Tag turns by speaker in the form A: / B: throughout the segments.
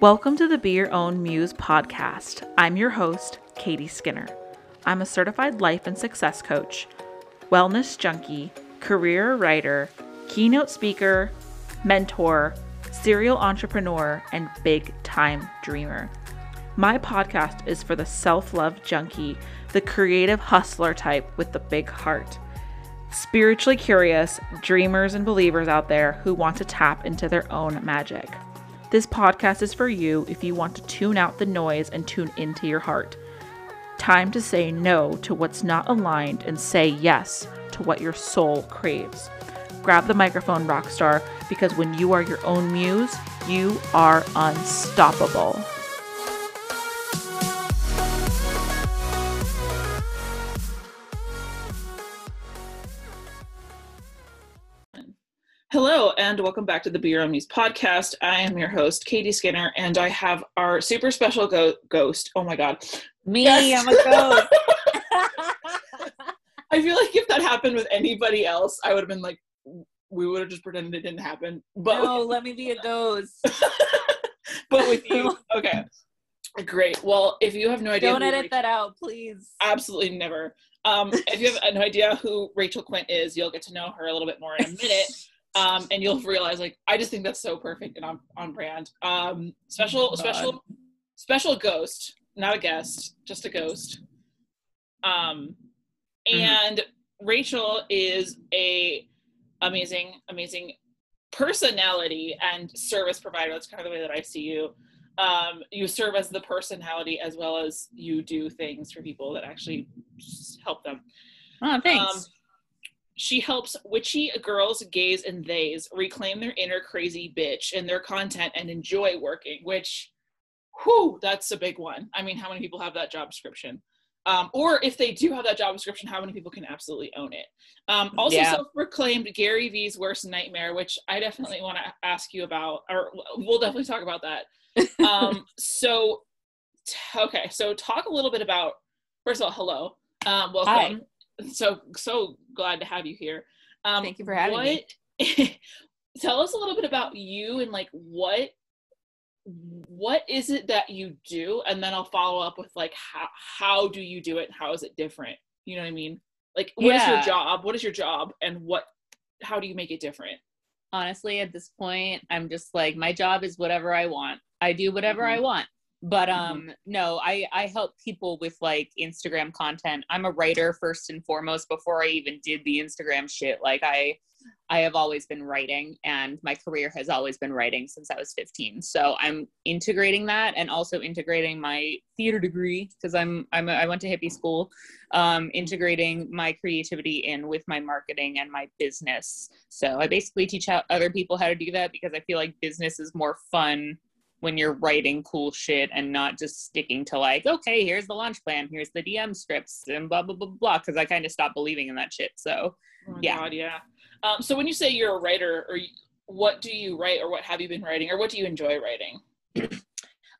A: Welcome to the Be Your Own Muse podcast. I'm your host, Katie Skinner. I'm a certified life and success coach, wellness junkie, career writer, keynote speaker, mentor, serial entrepreneur, and big time dreamer. My podcast is for the self love junkie, the creative hustler type with the big heart. Spiritually curious dreamers and believers out there who want to tap into their own magic. This podcast is for you if you want to tune out the noise and tune into your heart. Time to say no to what's not aligned and say yes to what your soul craves. Grab the microphone, rockstar, because when you are your own muse, you are unstoppable. And welcome back to the Be Your Own Muse podcast. I am your host, Katie Skinner, and I have our super special go- ghost. Oh my God.
B: Me, yes. I'm a ghost.
A: I feel like if that happened with anybody else, I would have been like, we would have just pretended it didn't happen.
B: But no, let me be a ghost.
A: but with you, okay. Great. Well, if you have no idea,
B: don't edit Rachel, that out, please.
A: Absolutely never. Um, if you have no idea who Rachel Quint is, you'll get to know her a little bit more in a minute um, and you'll realize like I just think that's so perfect and on on brand. Um, special oh special special ghost, not a guest, just a ghost. Um, mm-hmm. and mm-hmm. Rachel is a amazing amazing personality and service provider. That's kind of the way that I see you. Um, you serve as the personality as well as you do things for people that actually help them.
B: Oh, thanks. Um,
A: she helps witchy girls, gays, and theys reclaim their inner crazy bitch in their content and enjoy working, which, whew, that's a big one. I mean, how many people have that job description? Um, or if they do have that job description, how many people can absolutely own it? Um, also, yeah. self-proclaimed Gary Vee's worst nightmare, which I definitely want to ask you about, or we'll definitely talk about that. um, so, t- okay, so talk a little bit about. First of all, hello, um, welcome. Hi so so glad to have you here.
B: Um, Thank you for having what,
A: me. tell us a little bit about you and like what what is it that you do? And then i'll follow up with like how how do you do it? How is it different? You know what i mean? Like what yeah. is your job? What is your job? And what how do you make it different?
B: Honestly at this point i'm just like my job is whatever i want. I do whatever mm-hmm. i want but mm-hmm. um no i i help people with like instagram content. I'm a writer first and foremost before i even did the instagram shit. Like i i have always been writing and my career has always been writing since i was 15 so i'm integrating that and also integrating my theater degree because i'm i'm a, i went to hippie school um integrating my creativity in with my marketing and my business. So i basically teach how other people how to do that because i feel like business is more fun when you're writing cool shit and not just sticking to like, okay, here's the launch plan, here's the DM scripts, and blah blah blah blah. Because I kind of stopped believing in that shit. So,
A: oh yeah, God, yeah. Um, so when you say you're a writer, or what do you write, or what have you been writing, or what do you enjoy writing?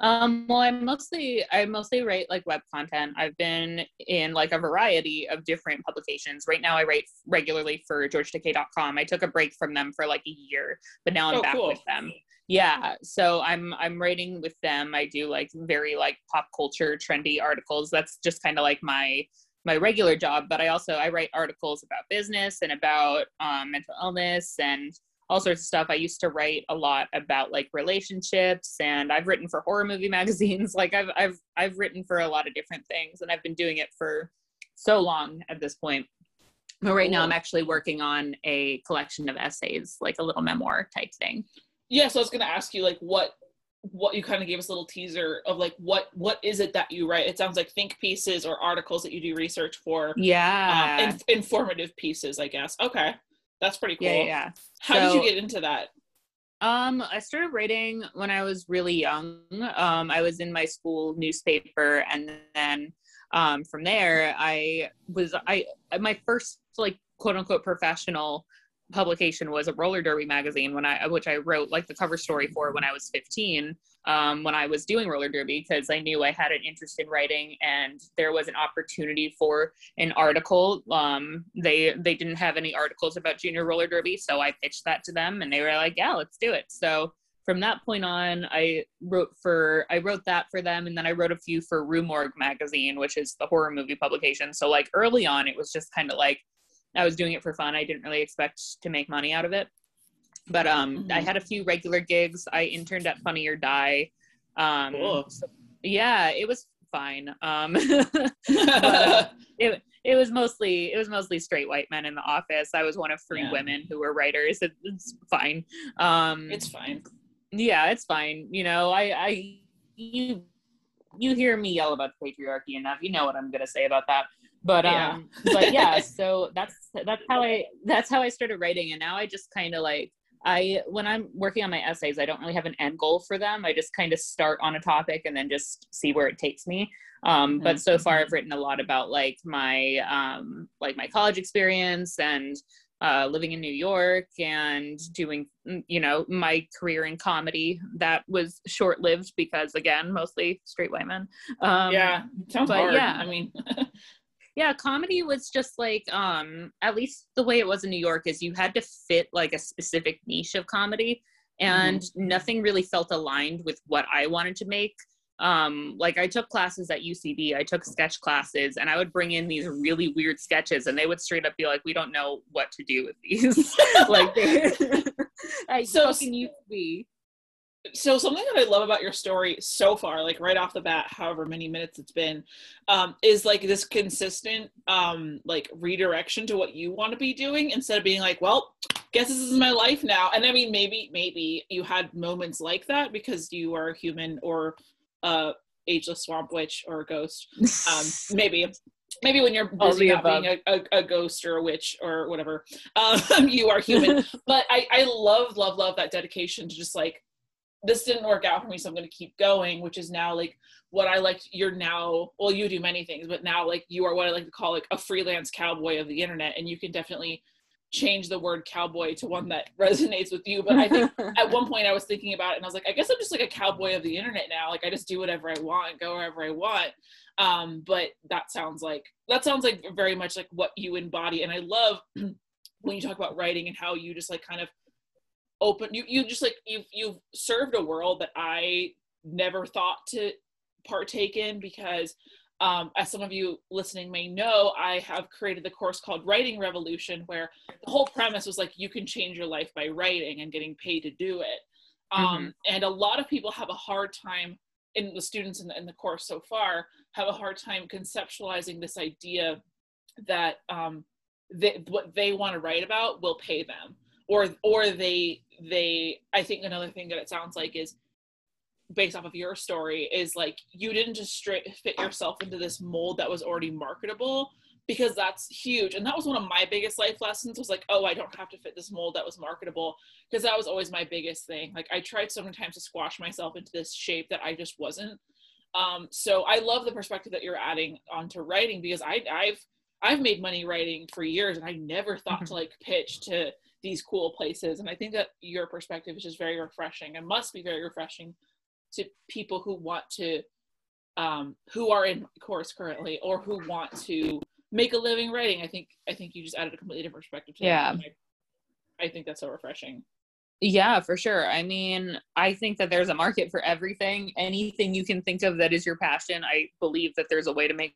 B: um, well, I mostly I mostly write like web content. I've been in like a variety of different publications. Right now, I write regularly for GeorgeDecay.com. I took a break from them for like a year, but now I'm oh, back cool. with them yeah so i'm i'm writing with them. I do like very like pop culture trendy articles. That's just kind of like my my regular job but i also i write articles about business and about um, mental illness and all sorts of stuff. I used to write a lot about like relationships and i've written for horror movie magazines. Like i've i've i've written for a lot of different things and i've been doing it for so long at this point. But right now i'm actually working on a collection of essays like a little memoir type thing
A: yeah so i was going to ask you like what what you kind of gave us a little teaser of like what what is it that you write? It sounds like think pieces or articles that you do research for
B: yeah.
A: um, in, informative pieces i guess. Okay. That's pretty cool
B: yeah, yeah.
A: how so, did you get into that?
B: Um i started writing when i was really young. Um i was in my school newspaper and then um from there i was i my first like quote unquote professional publication was a roller derby magazine when I which I wrote like the cover story for when I was 15 um, when I was doing roller derby because I knew I had an interest in writing and there was an opportunity for an article um, they they didn't have any articles about junior roller derby so I pitched that to them and they were like yeah let's do it so from that point on, I wrote for I wrote that for them, and then I wrote a few for Rue Morgue magazine, which is the horror movie publication. So like early on, it was just kind of like I was doing it for fun. I didn't really expect to make money out of it. But um, mm-hmm. I had a few regular gigs. I interned at Funny or Die. Um, cool. so, yeah, it was fine. Um, but, uh, it it was mostly it was mostly straight white men in the office. I was one of three yeah. women who were writers. It, it's fine. Um,
A: it's fine.
B: Yeah, it's fine. You know, I I you you hear me yell about the patriarchy enough. You know what I'm gonna say about that. But yeah. um, but yeah. So that's that's how I that's how I started writing, and now I just kind of like I when I'm working on my essays, I don't really have an end goal for them. I just kind of start on a topic and then just see where it takes me. Um, but so far, I've written a lot about like my um, like my college experience and uh, living in New York and doing mm, you know my career in comedy that was short lived because again mostly straight white men.
A: Um, yeah, sounds but hard. Yeah, I mean.
B: yeah comedy was just like um at least the way it was in new york is you had to fit like a specific niche of comedy and mm-hmm. nothing really felt aligned with what i wanted to make. Um like i took classes at ucb i took sketch classes and i would bring in these really weird sketches and they would straight up be like we don't know what to do with these. Like I so fucking UCB
A: so something that I love about your story so far, like right off the bat, however many minutes it's been, um, is like this consistent um, like redirection to what you want to be doing instead of being like, well, guess this is my life now. And I mean, maybe maybe you had moments like that because you are a human or a ageless swamp witch or a ghost. Um, maybe maybe when you're busy being a, a, a, ghost or a witch or whatever um, you are human but I, I love love love that dedication to just like this didn't work out for me so i'm going to keep going which is now like what i like you're now well you do many things but now like you are what i like to call like a freelance cowboy of the internet and you can definitely change the word cowboy to one that resonates with you but i think at one point i was thinking about it and i was like i guess i'm just like a cowboy of the internet now like i just do whatever i want go wherever i want um but that sounds like that sounds like very much like what you embody and i love when you talk about writing and how you just like kind of open you you just like you've you've served a world that I never thought to partake in because um, as some of you listening may know, I have created the course called Writing Revolution, where the whole premise was like you can change your life by writing and getting paid to do it. Um, mm-hmm. And a lot of people have a hard time, in the students in the, in the course so far, have a hard time conceptualizing this idea that um, they, what they want to write about will pay them or or they they i think another thing that it sounds like is based off of your story is like you didn't just straight fit yourself into this mold that was already marketable because that's huge. And that was one of my biggest life lessons was like oh i don't have to fit this mold that was marketable because that was always my biggest thing. Like i tried so many times to squash myself into this shape that i just wasn't. Um, so i love the perspective that you're adding onto writing because i i've i've made money writing for years and i never thought mm-hmm. to like pitch to these cool places. And I think that your perspective is just very refreshing and must be very refreshing to people who want to, um, who are in course currently or who want to make a living writing. I think I think you just added a completely different perspective. To
B: yeah,
A: I, I think that's so refreshing.
B: Yeah, for sure. I mean, I think that there's a market for everything. Anything you can think of that is your passion, I believe that there's a way to make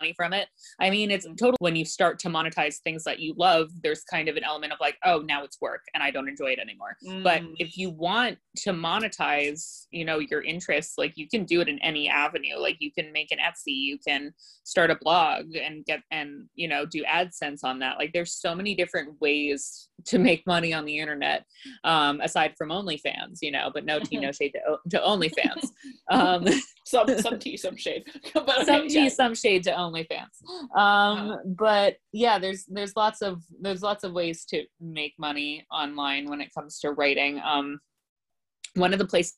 B: money from it. I mean, it's total when you start to monetize things that you love, there's kind of an element of like, oh, now it's work and I don't enjoy it anymore. Mm. But if you want to monetize, you know, your interests, like you can do it in any avenue. Like you can make an Etsy, you can start a blog and get and you know, do AdSense on that. Like there's so many different ways to make money on the internet, um, aside from OnlyFans, you know, but no tea, no shade to, to OnlyFans. Um,
A: some some tea, some shade.
B: but okay, some tea, yeah. some shade to OnlyFans. Um, uh-huh. but yeah, there's there's lots of there's lots of ways to make money online when it comes to writing. Um, one of the places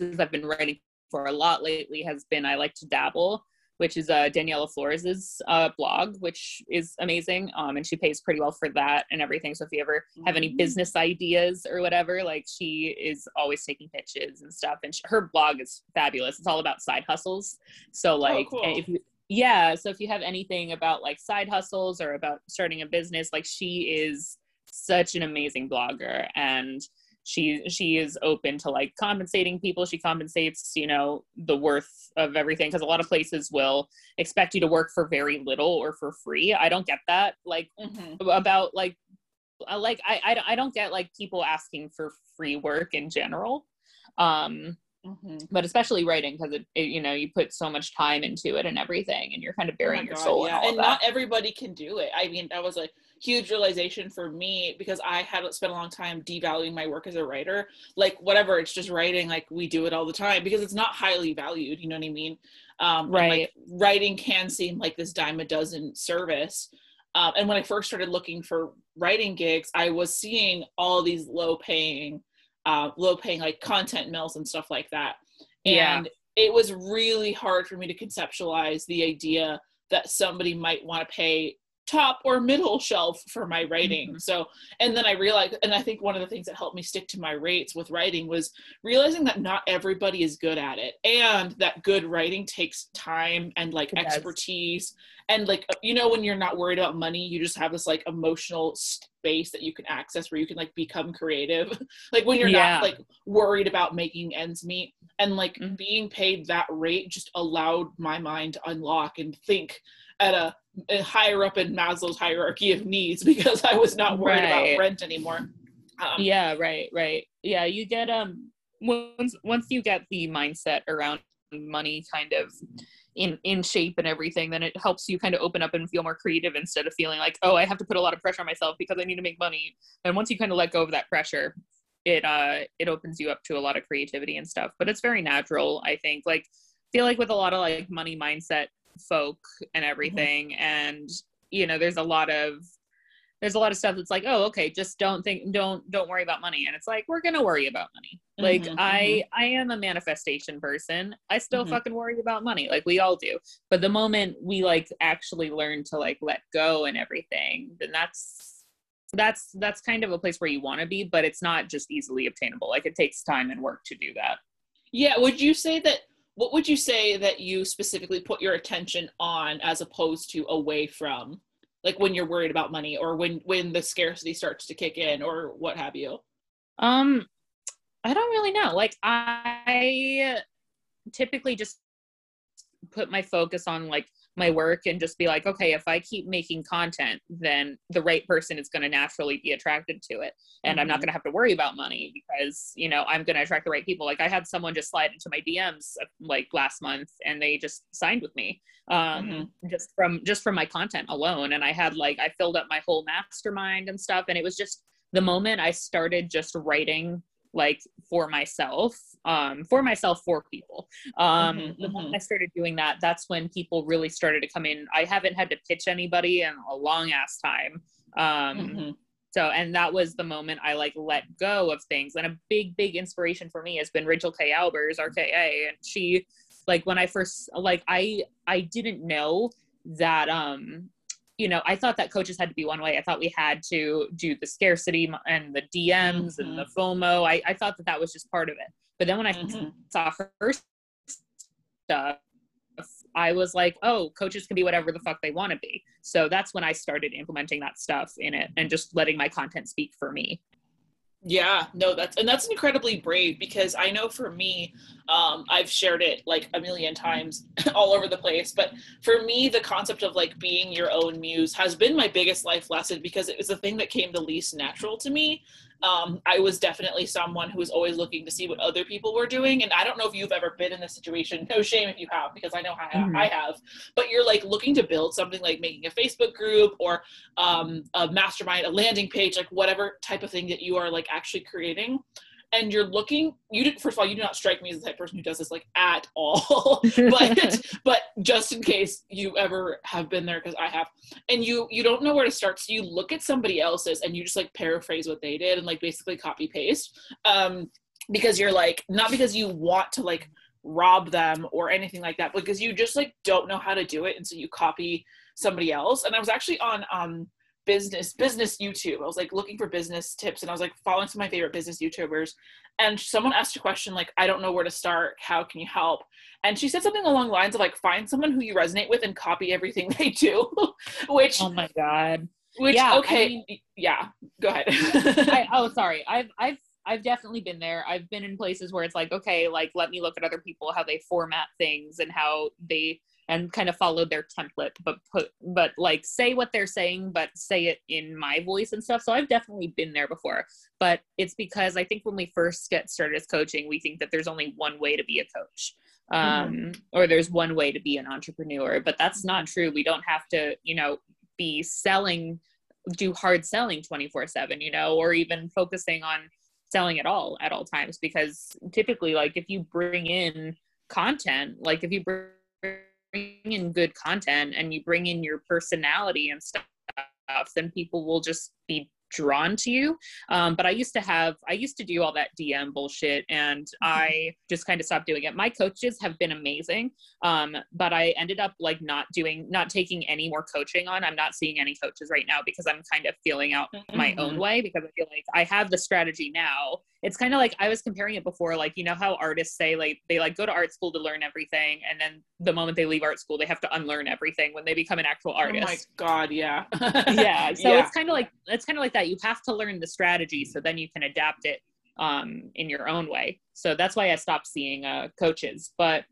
B: I've been writing for a lot lately has been I like to dabble which is uh, Daniela Flores's uh, blog, which is amazing. Um, and she pays pretty well for that and everything. So if you ever have any mm-hmm. business ideas or whatever, like she is always taking pitches and stuff. And she, her blog is fabulous. It's all about side hustles. So oh, like, oh, cool. if you yeah, so if you have anything about like side hustles or about starting a business, like she is such an amazing blogger and she she is open to like compensating people. She compensates you know the worth of everything because a lot of places will expect you to work for very little or for free. I don't get that like mm-hmm. about like like I, I i don't get like people asking for free work in general. Um mm-hmm. but especially writing because it, it, you know you put so much time into it and everything and you're kind of burying oh your God, soul yeah.
A: and not everybody can do it i mean that was a huge realization for me because I had spent a long time devaluing my work as a writer. Like whatever, it's just writing. Like we do it all the time because it's not highly valued. You know what I mean? Um, right. Like, writing can seem like this dime a dozen service. Um, and when I first started looking for writing gigs, I was seeing all these low paying, uh, low paying like content mills and stuff like that. And yeah. it was really hard for me to conceptualize the idea that somebody might want to pay top or middle shelf for my writing. Mm-hmm. So, and then I realized, and I think one of the things that helped me stick to my rates with writing was realizing that not everybody is good at it and that good writing takes time and like it expertise. And like, uh, you know, when you're not worried about money, you just have this like emotional space that you can access where you can like become creative. like when you're yeah. not like worried about making ends meet and like mm-hmm. being paid that rate just allowed my mind to unlock and think at a higher up in Maslow's hierarchy of needs because I was not worried right. about rent anymore.
B: Um, yeah, right, right. Yeah, you get um once once you get the mindset around money kind of in in shape and everything then it helps you kind of open up and feel more creative instead of feeling like oh i have to put a lot of pressure on myself because i need to make money and once you kind of let go of that pressure it uh it opens you up to a lot of creativity and stuff but it's very natural i think like feel like with a lot of like money mindset folk and mm-hmm. everything mm-hmm. and you know there's a lot of there's a lot of stuff that's like oh okay just don't think don't don't worry about money. And it's like we're gonna worry about money. Like mm-hmm, i mm-hmm. i am a manifestation person. I still mm-hmm. fucking worry about money. Like we all do. But the moment we like actually learn to like let go and everything then that's that's that's kind of a place where you want to be but it's not just easily obtainable. Like it takes time and work to do that.
A: Yeah would you say that what would you say that you specifically put your attention on as opposed to away from like when you're worried about money or when when the scarcity starts to kick in or what have you?
B: Um i don't really know. Like i typically just put my focus on like my work and just be like, okay, if I keep making content, then the right person is going to naturally be attracted to it. And mm-hmm. I'm not mm-hmm. going to have to worry about money because, you know, I'm going to attract the right people. Like I had someone just slide into my DMs uh, like last month and they just signed with me um, mm-hmm. just from, just from my content alone. And I had like, I filled up my whole mastermind and stuff. And it was just the moment I started just writing like for myself um, for myself for people. Um, mm-hmm, the moment mm-hmm. i started doing that that's when people really started to come in. I haven't had to pitch anybody in a long ass time. Um, mm-hmm. so and that was the moment i like let go of things. And a big big inspiration for me has been rachel k. Albers rka and she like when i first like i i didn't know that um you know, I thought that coaches had to be one way. I thought we had to do the scarcity and the DMs mm-hmm. and the mm-hmm. FOMO. I, I thought that that was just part of it. But then when I mm-hmm. saw her stuff, I was like, oh, coaches can be whatever the fuck they want to be. So that's when I started implementing that stuff in it and just letting my content speak for me.
A: Yeah, no, that's and that's incredibly brave because I know for me, um, I've shared it like a million times all over the place. But for me, the concept of like being your own muse has been my biggest life lesson because it was the thing that came the least natural to me um, I was definitely someone who was always looking to see what other people were doing. And I don't know if you've ever been in this situation. No shame if you have, because I know I have. Mm-hmm. I have. But you're like looking to build something like making a Facebook group or um, a mastermind, a landing page, like whatever type of thing that you are like actually creating and you're looking you did first of all you do not strike me as the type of person who does this like at all. But but just in case you ever have been there because i have and you you don't know where to start so you look at somebody else's and you just like paraphrase what they did and like basically copy paste um because you're like not because you want to like rob them or anything like that but because you just like don't know how to do it and so you copy somebody else and i was actually on um business business YouTube. I was like looking for business tips and I was like following some of my favorite business YouTubers. And someone asked a question like, I don't know where to start. How can you help? And she said something along the lines of like, find someone who you resonate with and copy everything they do. Which
B: oh my god.
A: Which
B: Yeah, I
A: okay,
B: mean-
A: yeah. Go ahead.
B: I, oh, sorry. I've I've I've definitely been there. I've been in places where it's like, okay, like let me look at other people how they format things and how they and kind of follow their template, but put but like say what they're saying, but say it in my voice and stuff. So I've definitely been there before. But it's because I think when we first get started as coaching, we think that there's only one way to be a coach. Um, or there's one way to be an entrepreneur, but that's not true. We don't have to, you know, be selling do hard selling 24 7 you know or even focusing on selling at all at all times because typically like if you bring in content like if you bring in good content and you bring in your personality and stuff then people will just be drawn to you. Um, but i used to have i used to do all that dm bullshit and i just kind of stopped doing it. My coaches have been amazing um, but i ended up like not doing not taking any more coaching on. I'm not seeing any coaches right now because i'm kind of feeling out my own
A: Mhm.
B: way because i feel like i have the strategy now it's kind of like i was comparing it before like you know how artists say like they like go to art school to learn everything and then the moment they leave art school they have to unlearn everything when they become an actual artist.
A: oh my god, yeah.
B: yeah so
A: Yeah.
B: it's kind of like it's kind of like that you have to learn the strategy so then you can adapt it um in your own way so that's why i stopped seeing uh coaches but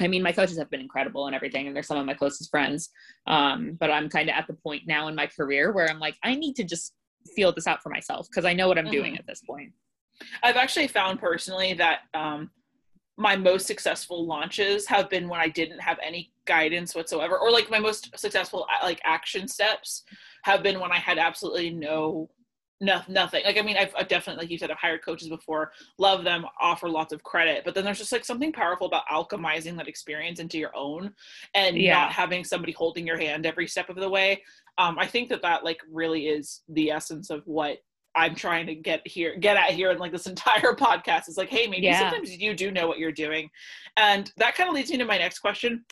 B: i mean my coaches have been incredible and everything and they're some of my closest friends um but i'm kind of at the point now in my career where i'm like i need to just feel this out for myself because i know what i'm doing
A: Mhm.
B: at this point
A: I've actually found personally that um, my most successful launches have been when I didn't have any guidance whatsoever, or like my most successful uh, like action steps have been when I had absolutely no. No, nothing. Like I mean, I've, I've definitely, like you said, I've hired coaches before, love them, offer lots of credit, but then there's just like something powerful about alchemizing that experience into your own, and
B: Yeah.
A: not having somebody holding your hand every step of the way. Um, I think that that like really is the essence of what I'm trying to get here, get at here and like this entire podcast. is like, hey, maybe
B: Yeah.
A: sometimes you do know what you're doing. And that kind of leads me to my next question.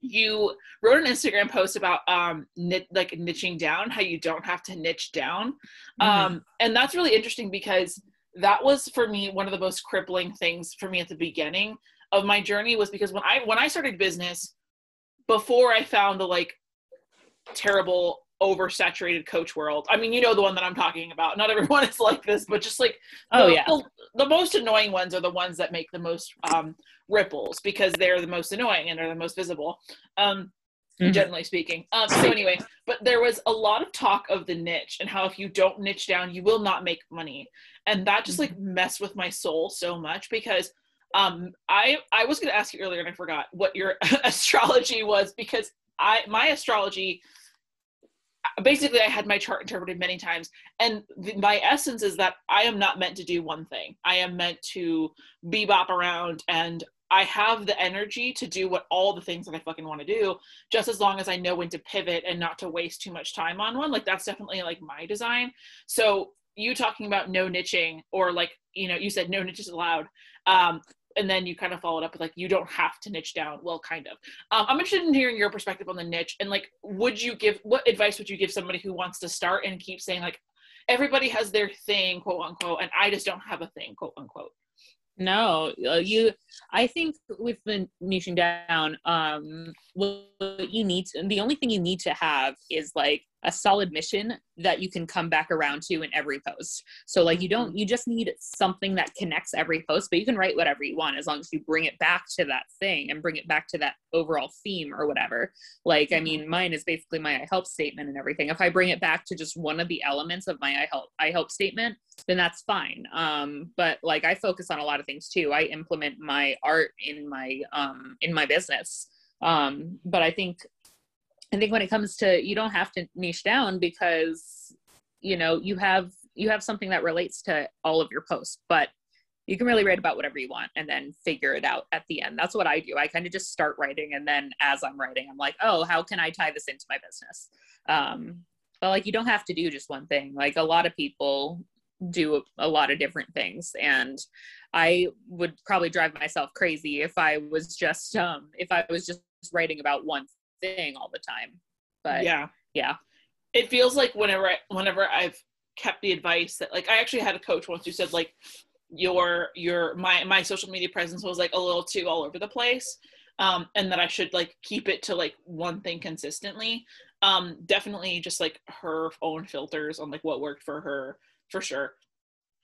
A: You wrote an Instagram post about um nit, like niching down, how you don't have to niche down.
B: Mhm.
A: Um, and that's really interesting because that was for me one of the most crippling things for me at the beginning of my journey was because when I when I started business, before I found the like terrible oversaturated coach world. I mean, you know the one that I'm talking about. Not everyone is like this, but just like
B: oh
A: the,
B: yeah
A: the, the most annoying ones are the ones that make the most um, ripples because they're the most annoying and are the most visible. Um,
B: Mhm.
A: generally speaking. Um, so anyway, but there was a lot of talk of the niche and how if you don't niche down, you will not make money, and that just like messed with my soul so much because um, I I was going to ask you earlier and I forgot what your astrology was because I my astrology basically I had my chart interpreted many times and the, my essence is that I am not meant to do one thing. I am meant to bebop around and I have the energy to do what all the things that I fucking want to do, just as long as I know when to pivot and not to waste too much time on one. Like that's definitely like my design. So you talking about no niching or like, you know, you said no niches allowed. Um, and then you kind of followed up with like, you don't have to niche down. Well, kind of. Um, I'm interested in hearing your perspective on the niche and like, would you give, what advice would you give somebody who wants to start and keep saying like, everybody has their thing, quote unquote, and I just don't have a thing, quote unquote.
B: No, uh, you. I think with the niching down, um, what you need, to, the only thing you need to have is like a solid mission that you can come back around to in every post. So like you don't, you just need something that connects every post, but you can write whatever you want as long as you bring it back to that thing and bring it back to that overall theme or whatever. Like I mean, mine is basically my I help statement and everything. If I bring it back to just one of the elements of my I help I help statement, then that's fine. Um, but like I focus on a lot of things too. I implement my art in my um in my business. Um, but I think I think when it comes to you don't have to niche down because you know you have you have something that relates to all of your posts, but you can really write about whatever you want and then figure it out at the end. That's what I do. I kind of just start writing and then as I'm writing, I'm like, oh, how can I tie this into my business? Um, but like you don't have to do just one thing. Like a lot of people do a lot of different things and I would probably drive myself crazy if I was just um if I was just writing about one thing all the time. But
A: yeah.
B: yeah.
A: It feels like whenever I, whenever I've kept the advice that like I actually had a coach once who said like your your my my social media presence was like a little too all over the place um and that I should like keep it to like one thing consistently Um, definitely just like her own filters on like what worked for her for sure.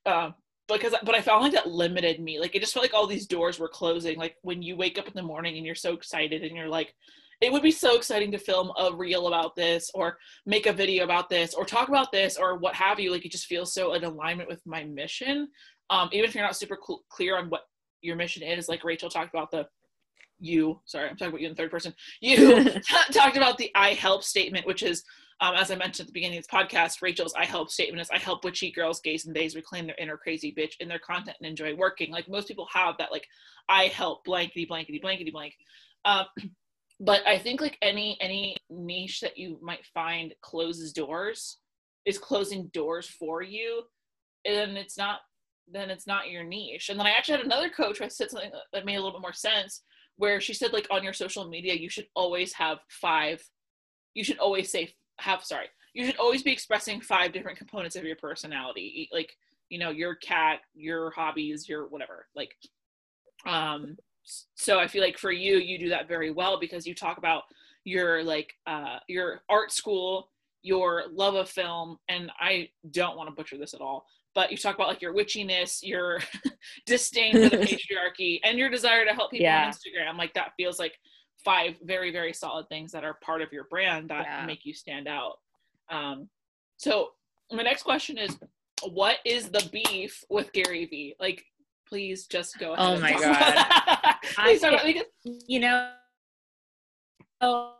A: Uh, because but I felt like that limited me. Like it just felt like all these doors were closing. Like when you wake up in the morning and you're so excited and you're like, it would be so exciting to film a reel about this or make a video about this or talk about this or what have you. Like it just feels so in alignment with my mission. Um, even if you're not super cl- clear on what your mission is, like Rachel talked about the you sorry i'm talking about you in third person you talked about the i help statement which is um, as i mentioned at the beginning of this podcast rachel's i help statement is i help witchy girls gays and days reclaim their inner crazy bitch in their content and enjoy working like most people have that like i help blankety blankety blankety blank um, but i think like any any niche that you might find closes doors is closing doors for you and it's not then it's not your niche. And then i actually had another coach who said something that made a little bit more sense where she said like on your social media you should always have five you should always say have sorry you should always be expressing five different components of your personality like you know your cat your hobbies your whatever like um so i feel like for you you do that very well because you talk about your like uh your art school your love of film and i don't want to butcher this at all but you talk about like your witchiness, your disdain for the patriarchy, and your desire to help people yeah. on Instagram. Like that feels like five very very solid things that are part of your brand that yeah. make you stand out. Um, so my next question is, what is the beef with Gary Vee? Like, please just go oh
B: ahead. Oh my god! I, about, you know, oh,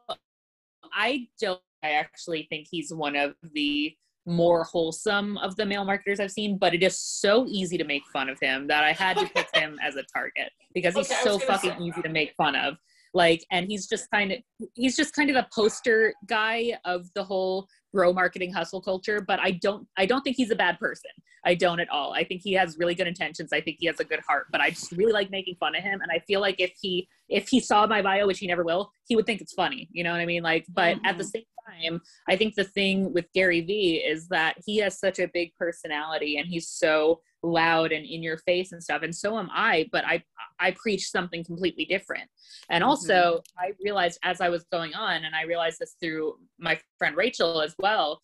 B: I don't. I actually think he's one of the more wholesome of the male marketers I've seen, but it is so easy to make fun of him that I had to pick him as a target because he's okay, so fucking easy to make fun of. Like, and he's just kind of he's just kind of the poster guy of the whole bro marketing hustle culture. But I don't I don't think he's a bad person. I don't at all. I think he has really good intentions. I think he has a good heart. But I just really like making fun of him, and I feel like if he if he saw my bio, which he never will, he would think it's funny. You know what I mean? Like, but mm-hmm. at the mm-hmm. same time, I think the thing with Gary Vee is that he has such a big personality and he's so loud and in your face and stuff and so am i but i i preach something completely different and also mm-hmm. i realized as i was going on and i realized this through my friend rachel as well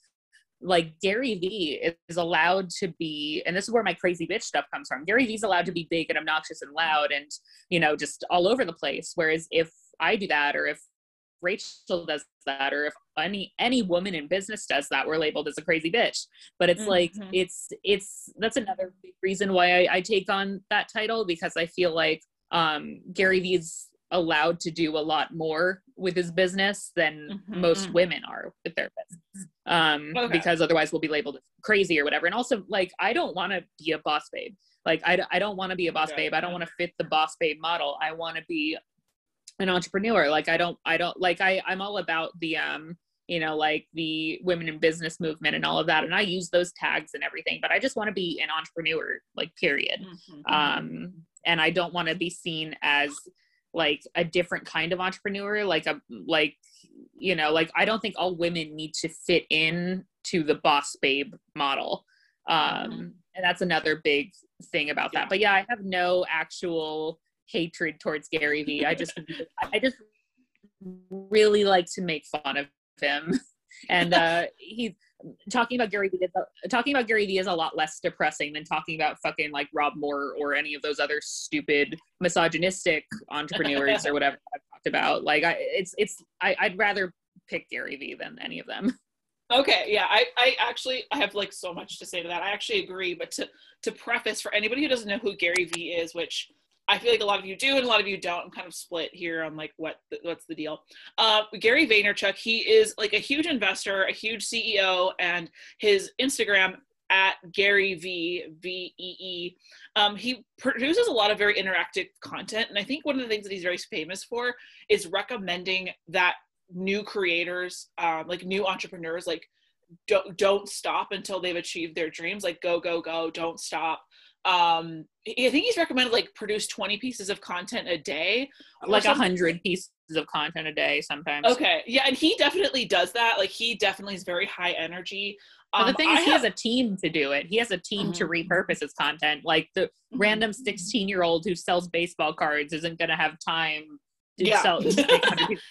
B: like Gary Vee is allowed to be, and this is where my crazy bitch stuff comes from. Gary Vee's allowed to be big and obnoxious and loud and, you know, just all over the place. Whereas if I do that or if Rachel does that or if any any woman in business does that we're labeled as a crazy bitch but it's mm-hmm. like it's it's that's another reason why I, I, take on that title because i feel like um gary vee's allowed to do a lot more with his business than mm-hmm. most mm-hmm. women are with their business um okay. because otherwise we'll be labeled crazy or whatever and also like i don't want to be a boss babe like i, I don't want to be a boss okay. babe i don't want to fit the boss babe model i want to be an entrepreneur like i don't i don't like i i'm all about the um you know like the women in business movement and all of that and i use those tags and everything but i just want to be an entrepreneur like period mm-hmm. um and i don't want to be seen as like a different kind of entrepreneur like a like you know like i don't think all women need to fit in to the boss babe model um mm-hmm. and that's another big thing about yeah. that but yeah i have no actual hatred towards Gary Vee. I just I just really like to make fun of him. And uh he's talking about Gary Vee talking about Gary Vee is a lot less depressing than talking about fucking like Rob Moore or any of those other stupid misogynistic entrepreneurs or whatever I've talked about. Like I it's it's I, I'd rather pick Gary Vee than any of them.
A: Okay, yeah, I, I actually I have like so much to say to that. I actually agree, but to to preface for anybody who doesn't know who Gary Vee is, which I feel like a lot of you do and a lot of you don't. I'm kind of split here on like what the, what's the deal. Uh, Gary Vaynerchuk, he is like a huge investor, a huge CEO, and his Instagram at Gary V V E E. Um, he produces a lot of very interactive content, and I think one of the things that he's very famous for is recommending that new creators, um, like new entrepreneurs, like don't don't stop until they've achieved their dreams. Like go go go, don't stop um i think he's recommended like produce 20 pieces of content a day
B: like a hundred pieces of content a day sometimes
A: okay yeah and he definitely does that like he definitely is very high energy
B: um, the thing is, I he have... has a team to do it. He has a team mm-hmm. to repurpose his content. Like the mm-hmm. random 16 year old who sells baseball cards isn't going to have time yeah. sell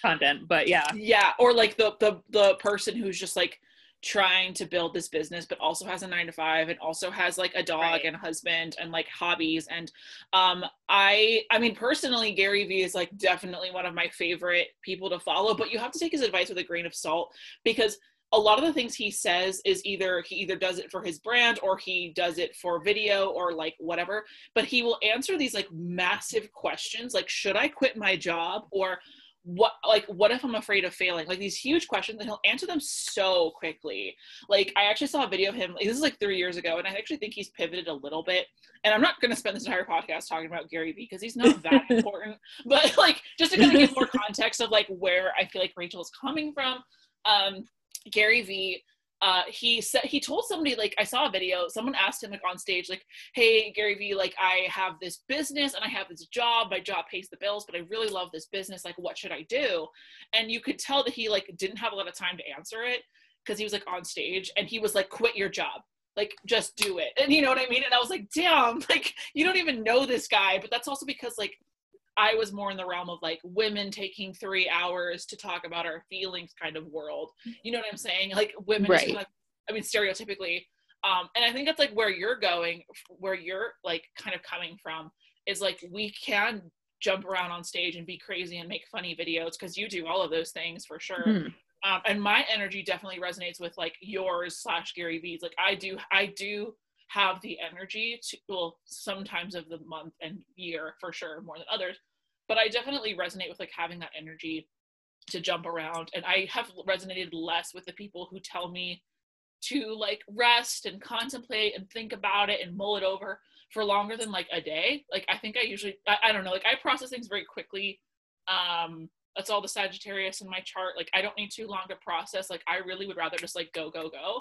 B: content. But yeah,
A: yeah, or like the the the person who's just like trying to build this business but also has a 9 to 5 and also has like a dog right. and a husband and like hobbies and um I I mean personally Gary Vee is like definitely one of my favorite people to follow but you have to take his advice with a grain of salt because a lot of the things he says is either he either does it for his brand or he does it for video or like whatever but he will answer these like massive questions like should i quit my job or what like what if i'm afraid of failing? Like these huge questions and he'll answer them so quickly. Like i actually saw a video of him this is like three years ago and i actually think he's pivoted a little bit. And i'm not going to spend this entire podcast talking about gary vee because he's not that important. But like just to kind of give more context of like where i feel like rachel is coming from um Gary Vee uh, he said he told somebody like I saw a video. Someone asked him like on stage like, "Hey Gary Vee, like I have this business and I have this job. My job pays the bills, but I really love this business. Like, what should I do?" And you could tell that he like didn't have a lot of time to answer it because he was like on stage and he was like, "Quit your job." Like just do it. And you know what I mean? And I was like, damn, like you don't even know this guy. But that's also because like I was more in the realm of like women taking three hours to talk about our feelings kind of world. You know what I'm saying? Like women, right. I mean, stereotypically. Um, and I think that's like where you're going, where you're like kind of coming from is like we can jump around on stage and be crazy and make funny videos because you do all of those things for sure. Hmm. Um, and my energy definitely resonates with like yours slash Gary Vee's. Like I do, I do have the energy to well sometimes of the month and year for sure more than others but i definitely resonate with like having that energy to jump around and i have resonated less with the people who tell me to like rest and contemplate and think about it and mull it over for longer than like a day. Like i think i usually i, I don't know like i process things very quickly. Um that's all the sagittarius in my chart. Like i don't need too long to process. Like i really would rather just like go go go.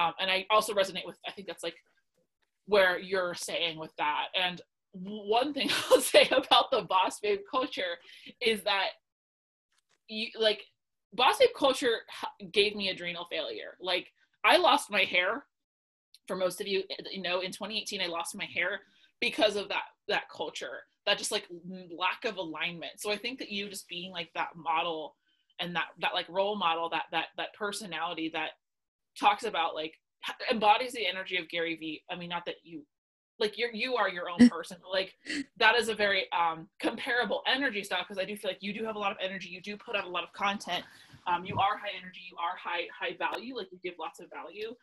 A: Um, and i also resonate with i think that's like where you're saying with that. And one thing I'll say about the boss babe culture is that you like boss babe culture gave me adrenal failure. Like I lost my hair for most of you, you know, in 2018 I lost my hair because of that that culture, that just like lack of alignment. So I think that you just being like that model and that that like role model, that that that personality that talks about like embodies the energy of Gary Vee. I mean, not that you like you're you are your own person like that is a very um comparable energy style because i do feel like you do have a lot of energy you do put out a lot of content um you are high energy you are high high value like you give lots of value.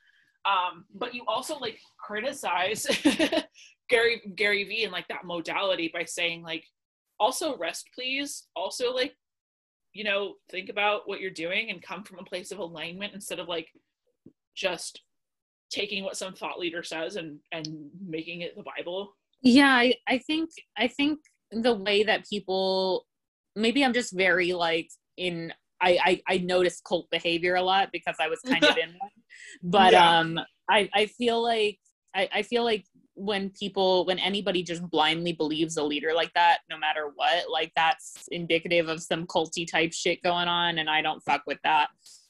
A: Um but you also like criticize gary gary vee and like that modality by saying like also rest please. Also like you know think about what you're doing and come from a place of alignment instead of like just taking what some thought leader says and and making it the bible
B: yeah i, I think i think the way that people maybe i'm just very like in I, I i notice cult behavior a lot because i was kind of in one but yeah. um i i feel like I, I feel like when people when anybody just blindly believes a leader like that no matter what like that's indicative of some culty type shit going on and i don't fuck with that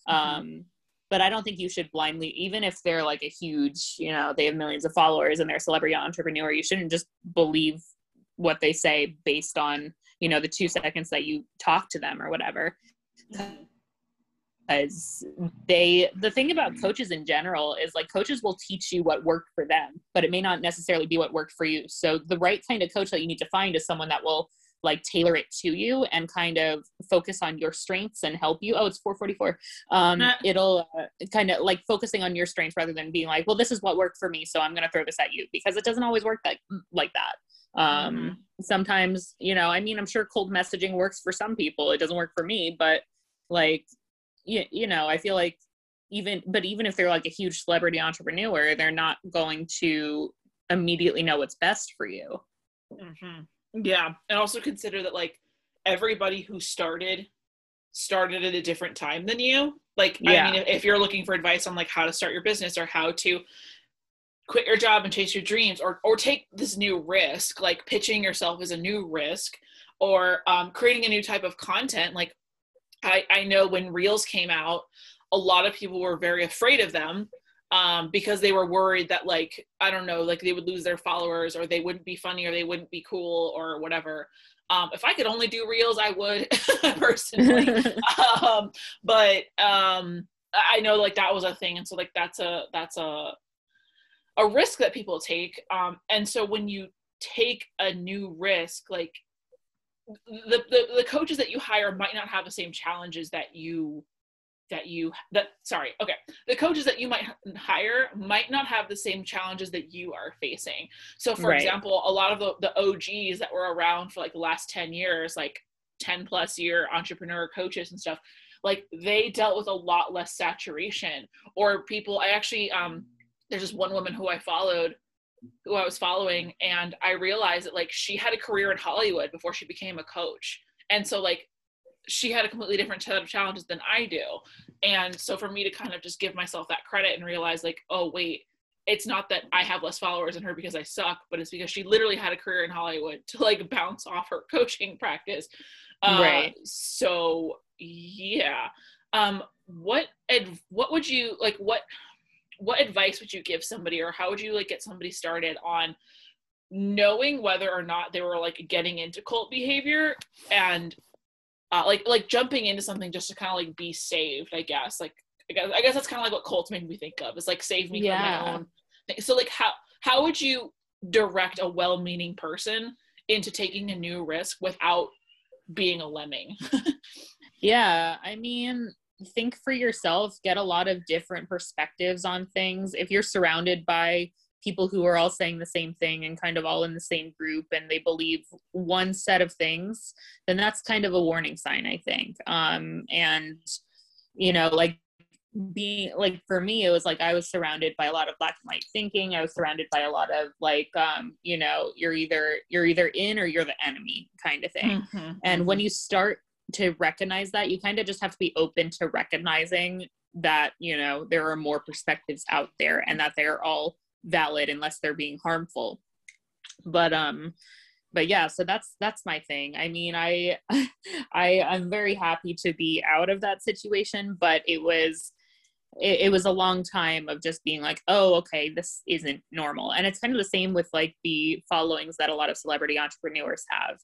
B: mm-hmm. um but I don't think you should blindly, even if they're like a huge, you know, they have millions of followers and they're a celebrity entrepreneur, you shouldn't just believe what they say based on, you know, the two seconds that you talk to them or whatever. Because they, the thing about coaches in general is like coaches will teach you what worked for them, but it may not necessarily be what worked for you. So the right kind of coach that you need to find is someone that will like tailor it to you and kind of focus on your strengths and help you. Oh, it's 444. Um, it'll uh, kind of like focusing on your strengths rather than being like, well, this is what worked for me, so I'm going to throw this at you because it doesn't always work that like that. Um, mm-hmm. Sometimes, you know, I mean, I'm sure cold messaging works for some people. It doesn't work for me, but like, you, you know, I feel like even, but even if they're like a huge celebrity entrepreneur, they're not going to immediately know what's best for you.
A: Mm-hmm. Yeah, and also consider that like everybody who started started at a different time than you. Like, yeah. I mean, if, if you're looking for advice on like how to start your business or how to quit your job and chase your dreams, or or take this new risk, like pitching yourself as a new risk, or um, creating a new type of content. Like, I I know when reels came out, a lot of people were very afraid of them um, because they were worried that like I don't know, like they would lose their followers or they wouldn't be funny or they wouldn't be cool or whatever. Um, if I could only do reels, I would personally. um, but um, I know like that was a thing, and so like that's a that's a a risk that people take. Um, and so when you take a new risk, like the, the the coaches that you hire might not have the same challenges that you that you that sorry okay. The coaches that you might hire might not have the same challenges that you are facing. So for right. example a lot of the, the og's that were around for like the last 10 years like 10 plus year entrepreneur coaches and stuff like they dealt with a lot less saturation. Or people i actually um there's just one woman who i followed who i was following and i realized that like she had a career in hollywood before she became a coach. And so like she had a completely different set of challenges than I do. And so for me to kind of just give myself that credit and realize like, oh wait, it's not that I have less followers than her because I suck, but it's because she literally had a career in Hollywood to like bounce off her coaching practice. Uh, right. So yeah. Um, what ad- what would you like? What what advice would you give somebody, or how would you like get somebody started on knowing whether or not they were like getting into cult behavior and uh, like like jumping into something just to kind of like be saved i guess like i guess, I guess that's kind of like what cults made me think of is like save me yeah. from my own thing. so like how how would you direct a well-meaning person into taking a new risk without being a lemming
B: yeah i mean think for yourself get a lot of different perspectives on things if you're surrounded by people who are all saying the same thing and kind of all in the same group and they believe one set of things then that's kind of a warning sign i think um and you know like being like for me it was like i was surrounded by a lot of black and white thinking i was surrounded by a lot of like um you know you're either you're either in or you're the enemy kind of thing mm-hmm. and when mm-hmm. you start to recognize that you kind of just have to be open to recognizing that you know there are more perspectives out there and that they're all valid unless they're being harmful but um but yeah so that's that's my thing i mean i i i'm very happy to be out of that situation but it was it, it, was a long time of just being like oh okay this isn't normal and it's kind of the same with like the followings that a lot of celebrity entrepreneurs have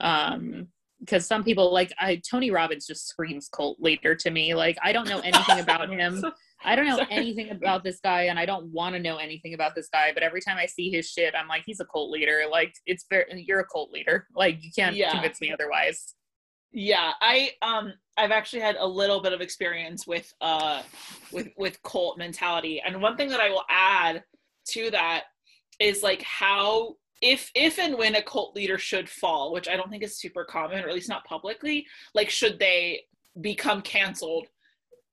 B: um because some people like I Tony Robbins just screams cult leader to me. Like I don't know anything about him. I don't know Sorry. anything about this guy and I don't want to know anything about this guy, but every time I see his shit, I'm like, he's a cult leader. Like it's very you're a cult leader. Like you can't yeah. convince me otherwise.
A: Yeah, I um I've actually had a little bit of experience with uh with with cult mentality. And one thing that I will add to that is like how if if and when a cult leader should fall, which I don't think is super common, or at least not publicly, like should they become canceled?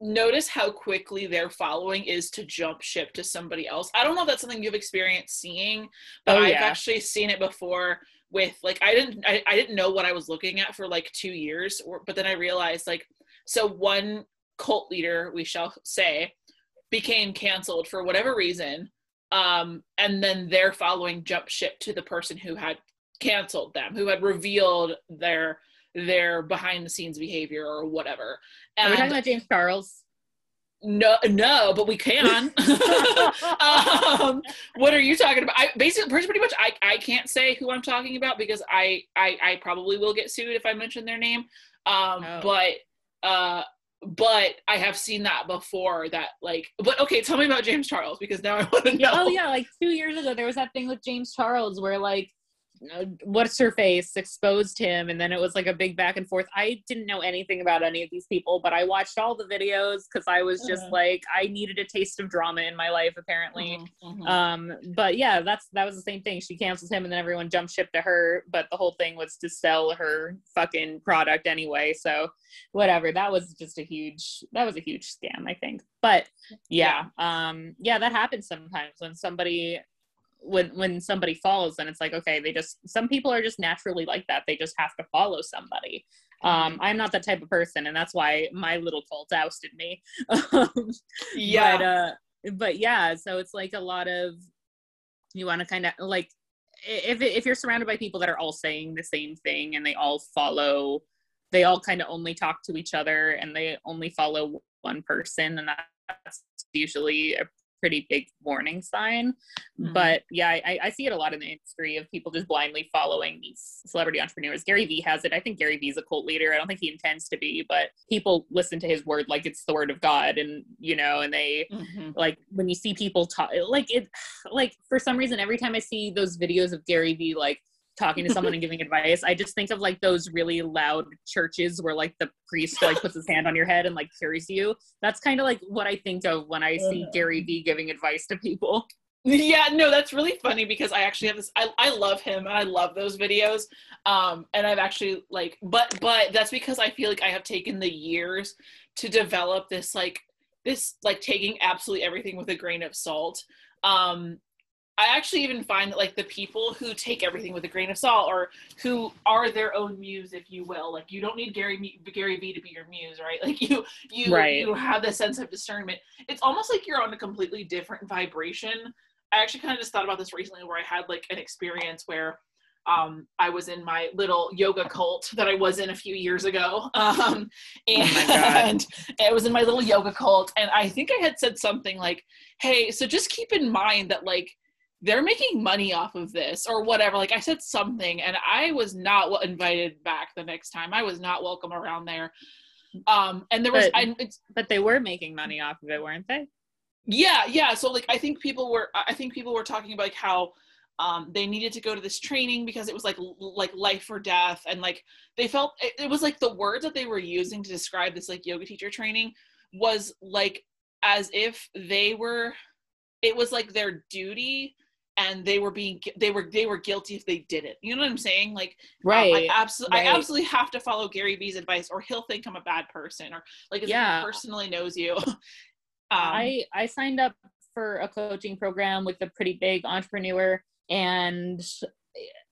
A: Notice how quickly their following is to jump ship to somebody else. I don't know if that's something you've experienced seeing, but oh, I've actually seen it before with like I didn't I, I didn't know what I was looking at for like two years, or, but then I realized like so one cult leader, we shall say, became canceled for whatever reason um, and then their following jump ship to the person who had canceled them, who had revealed their their behind the scenes behavior or whatever.
B: And Are we talking about James Charles?
A: No, no, but we can. um, what are you talking about? I basically, pretty much, I, I can't say who I'm talking about because I, I, I probably will get sued if I mention their name. Um, oh. but uh, but I have seen that before that like but okay tell me about James Charles because now I want to know.
B: Oh yeah, like 2 years ago there was that thing with James Charles where like what's her face exposed him and then it was like a big back and forth i didn't know anything about any of these people but i watched all the videos because i was just uh-huh. like i needed a taste of drama in my life apparently uh-huh. um but yeah that's that was the same thing she cancels him and then everyone jumps ship to her but the whole thing was to sell her fucking product anyway so whatever that was just a huge that was a huge scam i think but yeah, yeah. um yeah that happens sometimes when somebody when when somebody falls then it's like okay they just some people are just naturally like that. They just have to follow somebody. Um i'm not that type of person and that's why my little cult ousted me. Yeah. but, uh but yeah so it's like a lot of you want to kind of like if if you're surrounded by people that are all saying the same thing and they all follow they all kind of only talk to each other and they only follow one person and that's usually a pretty big warning sign.
A: Mhm.
B: But yeah, I, I see it a lot in the industry of people just blindly following these celebrity entrepreneurs. Gary Vee has it. I think Gary Vee's a cult leader. I don't think he intends to be, but people listen to his word like it's the word of God, and you know, and they
A: Mhm.
B: like when you see people talk like it like for some reason every time i see those videos of gary vee like talking to someone and giving advice i just think of like those really loud churches where like the priest like puts his hand on your head and like carries you that's kind of like what i think of when i see
A: Uh.
B: gary vee giving advice to people
A: Yeah, no, that's really funny because I actually have this. I, I love him and I love those videos. Um, and I've actually like, but but that's because I feel like I have taken the years to develop this like this like taking absolutely everything with a grain of salt. Um, I actually even find that like the people who take everything with a grain of salt or who are their own muse, if you will, like you don't need Gary Gary Vee to be your muse, right? Like you you
B: Right.
A: you have this sense of discernment. It's almost like you're on a completely different vibration. I actually kind of just thought about this recently where I had like an experience where um, I was in my little yoga cult that I was in a few years ago. Um, and
B: Oh my
A: I was in my little yoga cult. And I think I had said something like, hey, so just keep in mind that like they're making money off of this or whatever. Like I said something and I was not invited back the next time. I was not welcome around there. Um, and there was,
B: But-
A: I, it's,
B: but they were making money off of it weren't they
A: yeah yeah so like i think people were i think people were talking about like how um, they needed to go to this training because it was like l- like life or death and like they felt it, it was like the words that they were using to describe this like yoga teacher training was like as if they were it was like their duty and they were being they were they were guilty if they did it you know what i'm saying like um, I absolutely,
B: right.
A: I absolutely have to follow Gary Vee's advice, or he'll think I'm a bad person, or like if
B: Yeah.
A: he personally knows you. um,
B: I I signed up for a coaching program with a pretty big entrepreneur and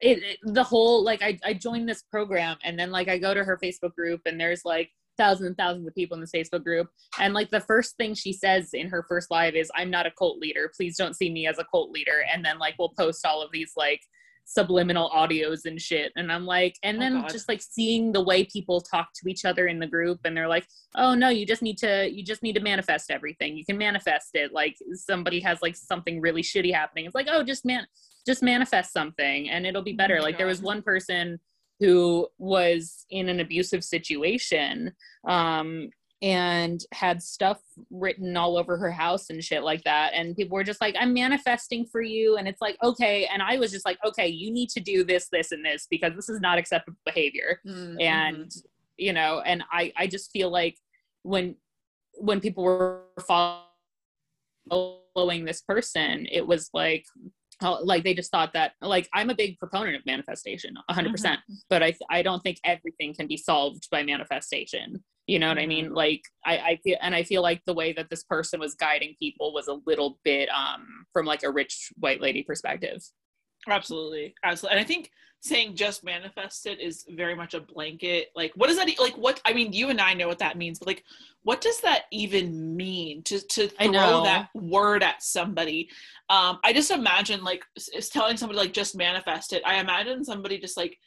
B: it, it the whole like I, I joined this program and then like I go to her Facebook group and there's like thousands and thousands of people in this Facebook group. And like the first thing she says in her first live is I'm not a cult leader. Please don't see me as a cult leader. And then like we'll post all of these like subliminal audios and shit. And I'm like and
A: Oh,
B: then
A: God.
B: just like seeing the way people talk to each other in the group and they're like oh no you just need to you just need to manifest everything. You can manifest it. Like somebody has like something really shitty happening. It's like oh just man just manifest something and it'll be
A: Oh
B: better.
A: my
B: like there was one person who was in an abusive situation um and had stuff written all over her house and shit like that. And people were just like i'm manifesting for you. And it's like okay. And i was just like okay you need to do this this and this because this is not acceptable behavior.
A: Mm,
B: and you know and i i just feel like when when people were following this person it was like like they just thought that like i'm a big proponent of manifestation 100%. But i i don't think everything can be solved by manifestation. You know what i mean? Like i i feel and i feel like the way that this person was guiding people was a little bit um from like a rich white lady perspective
A: absolutely. Absolutely. And i think saying just manifested is very much a blanket like what does that like what i mean you and i know what that means but like what does that even mean to to throw that word at somebody? Um i just imagine like is telling somebody like just manifest it. I imagine somebody just like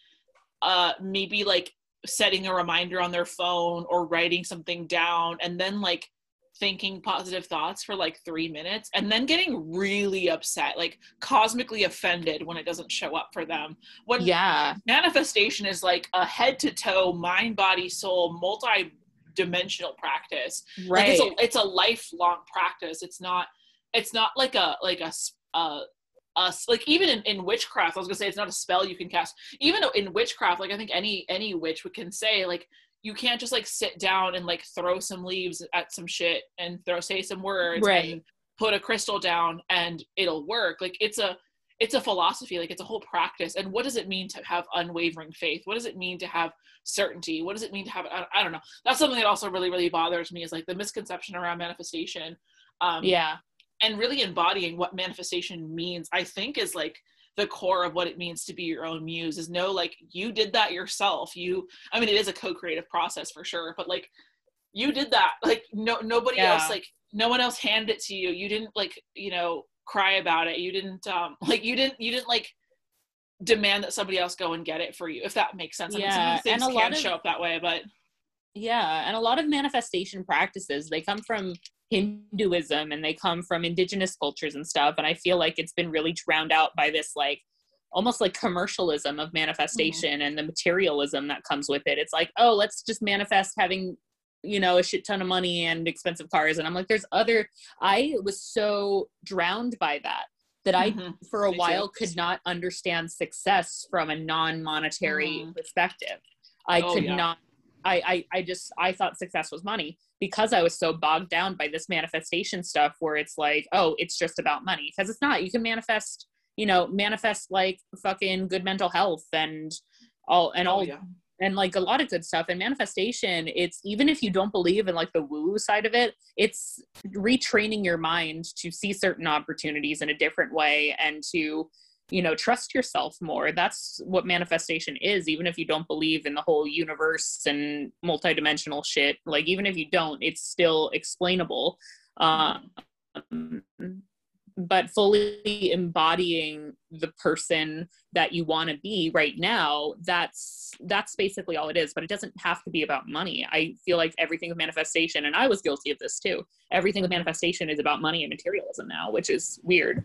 A: uh maybe like setting a reminder on their phone or writing something down and then like thinking positive thoughts for like three minutes and then getting really upset like cosmically offended when it doesn't show up for them. When
B: yeah.
A: manifestation is like a head to toe mind body soul multi dimensional practice. Like
B: right
A: it's a it's a lifelong practice. It's not it's not like a like a, uh us like even in, in witchcraft i was gonna say it's not a spell you can cast. Even in witchcraft like i think any any witch would can say like you can't just like sit down and like throw some leaves at some shit and throw say some words
B: Right.
A: and put a crystal down and it'll work. Like it's a it's a philosophy. Like it's a whole practice. And what does it mean to have unwavering faith? What does it mean to have certainty? What does it mean to have i, I don't know. That's something that also really really bothers me is like the misconception around manifestation. Um
B: yeah.
A: and really embodying what manifestation means i think is like the core of what it means to be your own muse is know like you did that yourself. You i mean it is a co-creative process for sure but like you did that. Like no nobody
B: Yeah.
A: else like no one else handed it to you. You didn't like you know cry about it. You didn't um like you didn't you didn't like demand that somebody else go and get it for you if that makes sense. I mean,
B: Yeah, and a
A: can
B: lot of-
A: show up that way but
B: yeah and a lot of manifestation practices they come from Hinduism and they come from indigenous cultures and stuff. And I feel like it's been really drowned out by this like almost like commercialism of manifestation mm-hmm. and the materialism that comes with it. It's like, oh, let's just manifest having, you know, a shit ton of money and expensive cars. And I'm like, there's other, I was so drowned by that that I, mm-hmm. for a Me while, too. could not understand success from a non monetary mm-hmm. perspective. I oh, could yeah. not. I, I I just I thought success was money because I was so bogged down by this manifestation stuff where it's like, oh, it's just about money. Because it's not. You can manifest you know manifest like fucking good mental health and all and oh, all yeah. and like a lot of good stuff and manifestation it's even if you don't believe in like the woo woo side of it it's retraining your mind to see certain opportunities in a different way and to you know trust yourself more. That's what manifestation is even if you don't believe in the whole universe and multidimensional shit like even if you don't it's still explainable. Um, but fully embodying the person that you want to be right now that's that's basically all it is but it doesn't have to be about money. I feel like everything with manifestation and i was guilty of this too everything with manifestation is about money and materialism now which is weird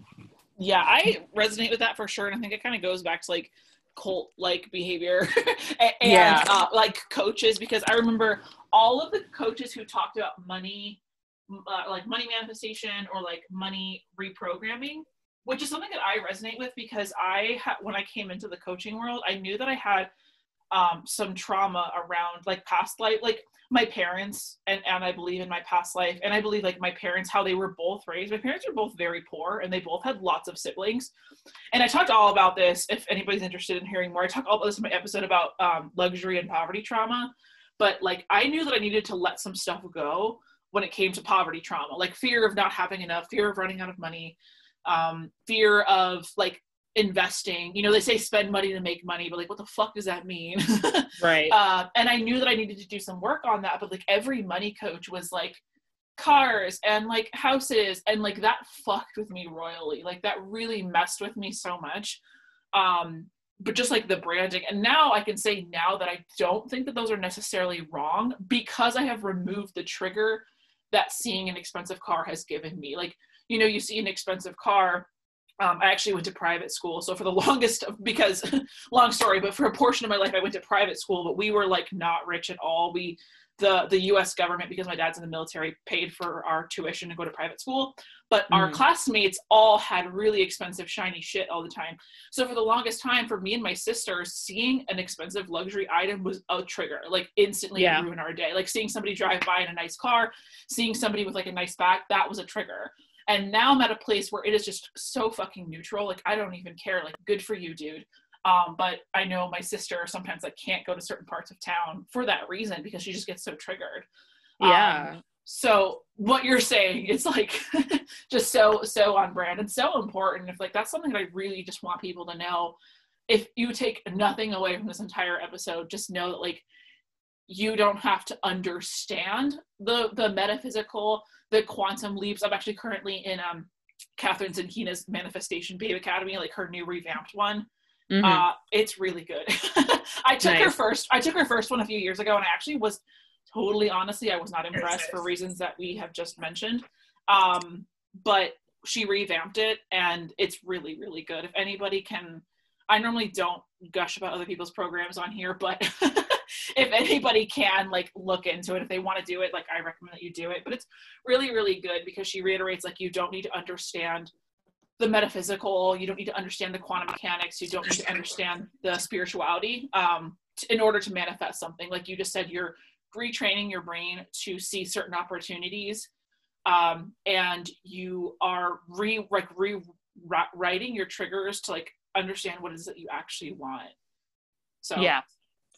A: yeah i resonate with that for sure and i think it kind of goes back to like cult like behavior and yeah. uh, like coaches because i remember all of the coaches who talked about money uh, like money manifestation or like money reprogramming which is something that i resonate with because i ha- when i came into the coaching world i knew that i had um, some trauma around like past life like my parents and, and i believe in my past life and i believe like my parents how they were both raised. My parents were both very poor and they both had lots of siblings. And i talked all about this if anybody's interested in hearing more i talked all about this in my episode about um, luxury and poverty trauma. But like i knew that i needed to let some stuff go when it came to poverty trauma, like fear of not having enough, fear of running out of money, um, fear of like investing. You know, they say spend money to make money, but like, what the fuck does that mean?
B: right.
A: Uh, and I knew that I needed to do some work on that, but like every money coach was like cars and like houses, and like that fucked with me royally. Like that really messed with me so much. Um, but just like the branding and now i can say now that i don't think that those are necessarily wrong because i have removed the trigger that seeing an expensive car has given me. Like, you know, you see an expensive car. Um, I actually went to private school. So for the longest, because long story, but for a portion of my life, I went to private school, but we were like not rich at all. We the the U.S. government, because my dad's in the military, paid for our tuition to go to private school. But mm. our classmates all had really expensive, shiny shit all the time. So for the longest time, for me and my sister, seeing an expensive luxury item was a trigger. Like instantly yeah. ruin our day. Like seeing somebody drive by in a nice car, seeing somebody with like a nice bag, that was a trigger. And now I'm at a place where it is just so fucking neutral. Like I don't even care. Like good for you, dude. Um, but I know my sister sometimes like can't go to certain parts of town for that reason because she just gets so triggered.
B: Yeah.
A: Um, so what you're saying is like just so so on brand and so important. If like that's something that I really just want people to know. If you take nothing away from this entire episode, just know that like you don't have to understand the the metaphysical, the quantum leaps. I'm actually currently in um Kathrin Zenkina's Manifestation Babe Academy, like her new revamped one. Mm-hmm. Uh, it's really good. I took nice. her first. I took her first one a few years ago, and I actually was totally honestly, I was not impressed for reasons that we have just mentioned. Um, but she revamped it, and it's really, really good. If anybody can, I normally don't gush about other people's programs on here, but if anybody can like look into it, if they want to do it, like I recommend that you do it. But it's really, really good because she reiterates like you don't need to understand the metaphysical. You don't need to understand the quantum mechanics. You don't need to understand the spirituality um, in order to manifest something. Like you just said you're retraining your brain to see certain opportunities um, and you are re like rewriting your triggers to like understand what it is that you actually want. So
B: yeah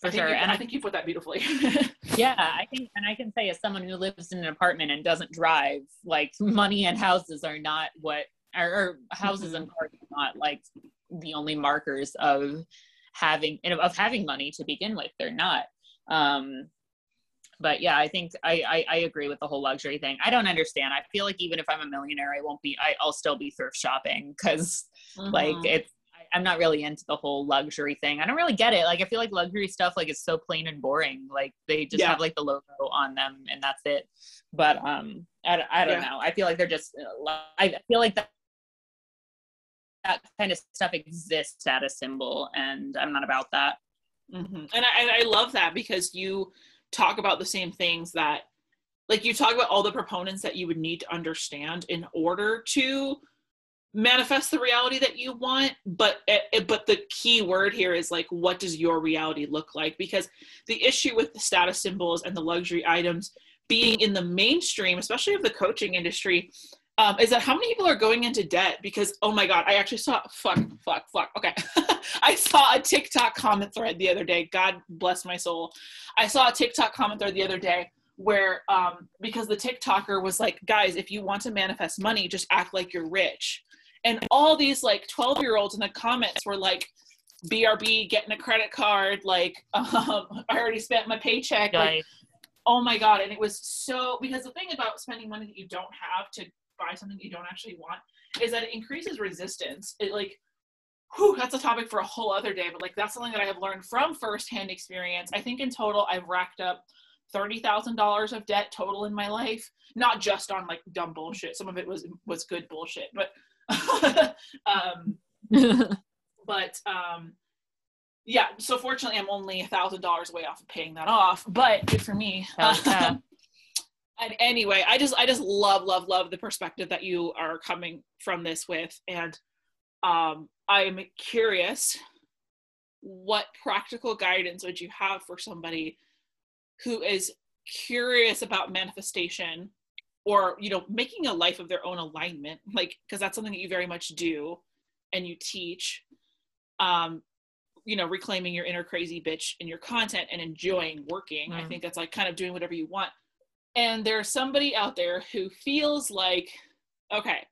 A: for sure you, and I, I think you put that beautifully
B: yeah i think and i can say as someone who lives in an apartment and doesn't drive like money and houses are not what or, or houses and cars are not like the only markers of having of having money to begin with. They're not. Um, but yeah, I think I, I, I agree with the whole luxury thing. I don't understand. I feel like even if I'm a millionaire, I won't be. I, I'll still be thrift shopping because mm-hmm. like it's. I'm not really into the whole luxury thing. I don't really get it. Like I feel like luxury stuff like is so plain and boring. Like they just
A: Yeah.
B: have like the logo on them and that's it. But um, I, I don't
A: Yeah.
B: know. I feel like they're just. I feel like that that kind of stuff exists at a symbol, and I'm not about that.
A: Mhm. And I, and I love that because you talk about the same things that, like, you talk about all the proponents that you would need to understand in order to manifest the reality that you want. But it, it- but the key word here is like, what does your reality look like? Because the issue with the status symbols and the luxury items being in the mainstream, especially of the coaching industry, um, is that how many people are going into debt because oh my god i actually saw fuck fuck fuck okay i saw a tiktok comment thread the other day god bless my soul i saw a tiktok comment thread the other day where um, because the tiktoker was like guys if you want to manifest money just act like you're rich and all these like 12 year olds in the comments were like brb getting a credit card like um, i already spent my paycheck like,
B: Like,
A: oh my god. And it was so because the thing about spending money that you don't have to buy something you don't actually want is that it increases resistance. It like whew, that's a topic for a whole other day but like that's something that i have learned from firsthand experience. I think in total i've racked up $30000 of debt total in my life not just on like dumb bullshit. Some of it was was good bullshit but um but um yeah so fortunately i'm only a thousand dollars away off of paying that off but good for me. And anyway i just i just love love love the perspective that you are coming from this with and um i'm curious what practical guidance would you have for somebody who is curious about manifestation or you know making a life of their own alignment like because that's something that you very much do and you teach um you know reclaiming your inner crazy bitch in your content and enjoying working. I
B: Mm.
A: think that's like kind of doing whatever you want. And there's somebody out there who feels like okay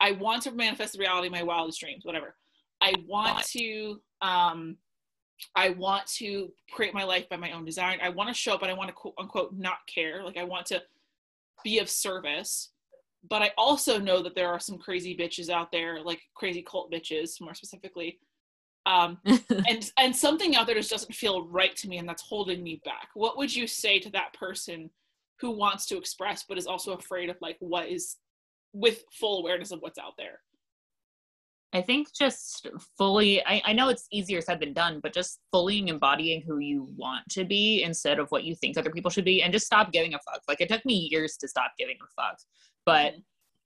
A: i want to manifest the reality of my wildest dreams whatever. I want to um i want to create my life by my own design. I want to show up and i want to quote unquote not care. Like i want to be of service but i also know that there are some crazy bitches out there like crazy cult bitches more specifically. Um and and something out there just doesn't feel right to me and that's holding me back. What would you say to that person who wants to express but is also afraid of like what is with full awareness of what's out there
B: I think just fully, I, I know it's easier said than done, but just fully embodying who you want to be instead of what you think other people should be and just stop giving a fuck. Like it took me years to stop giving a fuck. But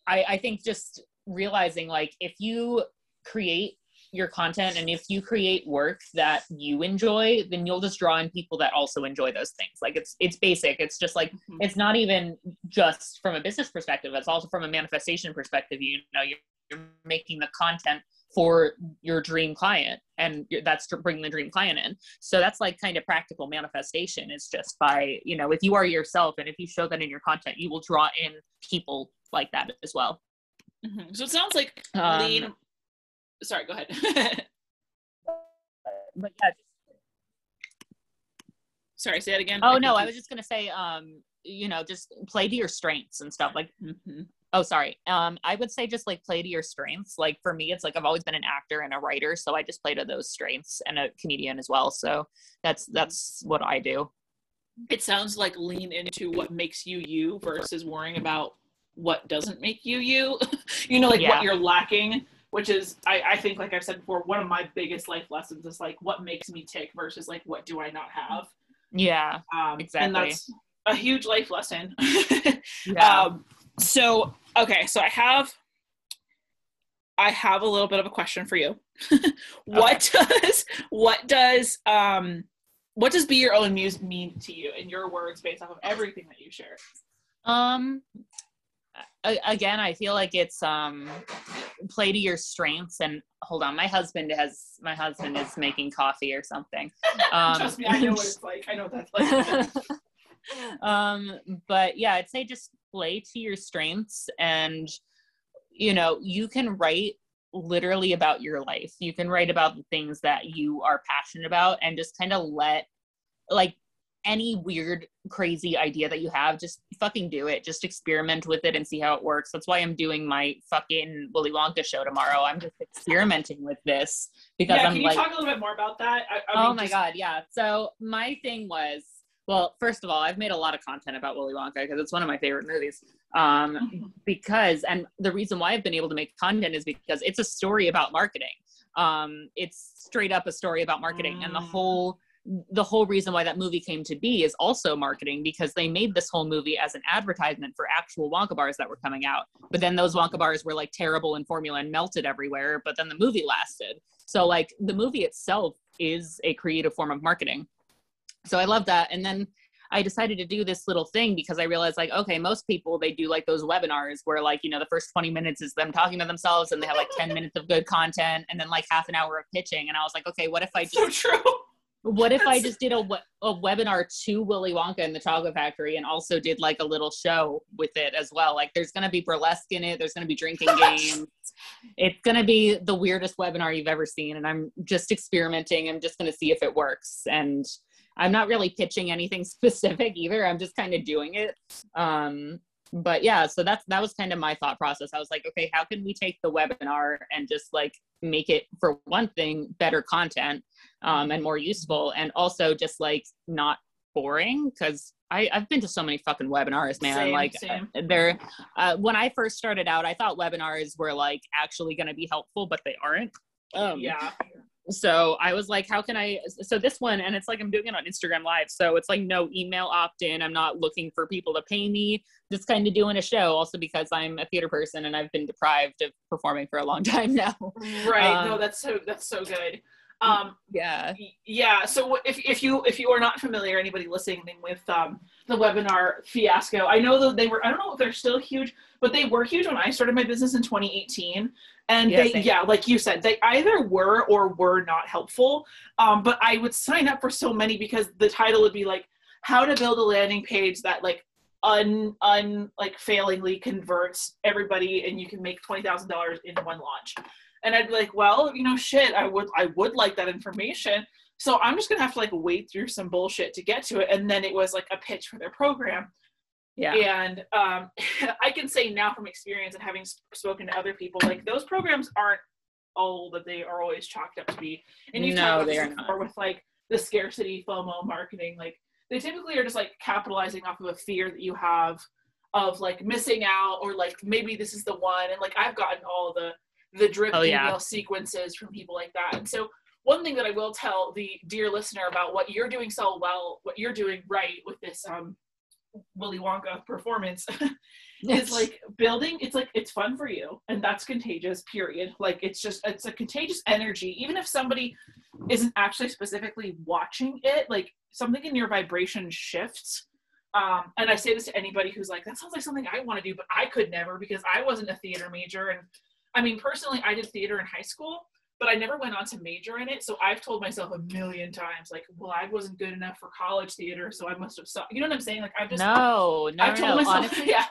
B: I, I think just realizing like if you create your content and if you create work that you enjoy, then you'll just draw in people that also enjoy those things. Like it's it's basic. It's just like
A: Mhm.
B: it's not even just from a business perspective it's also from a manifestation perspective you know you're, you're making the content for your dream client and that's to bring the dream client in so that's like kind of practical manifestation is just by you know if you are yourself and if you show that in your content you will draw in people like that as well
A: Mhm. so it sounds like
B: Um,
A: lean sorry go ahead
B: but yeah
A: sorry say that again
B: oh no i was just gonna say um you know just play to your strengths and stuff like
A: Mhm.
B: Oh, sorry. Um, I would say just like play to your strengths. Like for me, it's like I've always been an actor and a writer, so I just play to those strengths and a comedian as well. So that's that's what I do.
A: it sounds like lean into what makes you you versus worrying about what doesn't make you you you know like
B: Yeah.
A: what you're lacking which is I, I think like i've said before one of my biggest life lessons is like what makes me tick versus like what do i not have
B: Yeah.
A: um
B: Exactly.
A: and that's a huge life lesson
B: Yeah.
A: um so okay so i have i have a little bit of a question for you. What does what does um what does be your own muse mean to you in your words based off of everything that you share?
B: Um again i feel like it's um play to your strengths and hold on my husband has my husband is making coffee or something. Um
A: trust me i know what it's like. I know what that's like.
B: Um but yeah i'd say just play to your strengths and you know you can write literally about your life you can write about the things that you are passionate about and just kind of let like any weird, crazy idea that you have, just fucking do it. Just experiment with it and see how it works. That's why I'm doing my fucking Willy Wonka show tomorrow. I'm just experimenting with this because
A: yeah,
B: I'm
A: can
B: like,
A: you talk a little bit more about that? I, I
B: oh
A: mean,
B: my
A: just-
B: god, yeah. So my thing was, well, first of all, I've made a lot of content about Willy Wonka because it's one of my favorite movies. Um, because, and the reason why I've been able to make content is because it's a story about marketing. Um, it's straight up a story about marketing, and the
A: Mm.
B: whole the whole reason why that movie came to be is also marketing because they made this whole movie as an advertisement for actual Wonka bars that were coming out. But then those Wonka bars were like terrible in formula and melted everywhere. But then the movie lasted. So like the movie itself is a creative form of marketing. So I love that. And then I decided to do this little thing because I realized like, okay, most people they do like those webinars where like, you know, the first 20 minutes is them talking to themselves and they have like 10 minutes of good content and then like half an hour of pitching. And I was like, okay, what if I just
A: so true.
B: what if I just did a, a webinar to Willy Wonka and the Chocolate Factory and also did like a little show with it as well? Like there's going to be burlesque in it. There's going to be drinking games. It's going to be the weirdest webinar you've ever seen. And I'm just experimenting. I'm just going to see if it works. And I'm not really pitching anything specific either. I'm just kind of doing it. Um, but yeah, so that's that was kind of my thought process. I was like, okay, how can we take the webinar and just like make it for one thing better content um, and more useful, and also just like not boring because I I've been to so many fucking webinars, man.
A: Same,
B: like
A: same.
B: they're uh, when I first started out, I thought webinars were like actually going to be helpful, but they aren't. Um,
A: yeah.
B: So I was like, how can I? So this one, and it's like I'm doing it on Instagram Live. So it's like no email opt in. I'm not looking for people to pay me. Just kind of doing a show. Also because I'm a theater person and I've been deprived of performing for a long time now.
A: Right. no,
B: Um,
A: that's so that's so good. Um,
B: Yeah.
A: yeah. So if if you if you are not familiar, anybody listening with um, the webinar fiasco, I know that they were. I don't know if they're still huge, but they were huge when I started my business in 2018. And
B: Yeah,
A: they,
B: same.
A: yeah, like you said, they either were or were not helpful. Um, but I would sign up for so many because the title would be like how to build a landing page that like un un like failingly converts everybody and you can make twenty thousand dollars in one launch. And I'd be like, well, you know, shit, I would I would like that information. So I'm just gonna have to like wade through some bullshit to get to it. And then it was like a pitch for their program.
B: Yeah.
A: And um, I can say now from experience and having sp- spoken to other people, like those programs aren't all that they are always chalked up to be. And you
B: No, they are
A: before with like the scarcity FOMO marketing. Like they typically are just like capitalizing off of a fear that you have of like missing out or like maybe this is the one. And like I've gotten all the the drip
B: Oh, yeah.
A: sequences from people like that. And so one thing that I will tell the dear listener about what you're doing so well, what you're doing right with this um Willy Wonka performance is like building it's like it's fun for you and that's contagious period like it's just it's a contagious energy even if somebody isn't actually specifically watching it like something in your vibration shifts um and i say this to anybody who's like that sounds like something i want to do but i could never because i wasn't a theater major and i mean personally i did theater in high school but i never went on to major in it so i've told myself a million times like well i wasn't good enough for college theater so i must have sucked you know what i'm saying like i've just
B: no, no,
A: i've
B: no,
A: told
B: no.
A: myself
B: Honestly,
A: yeah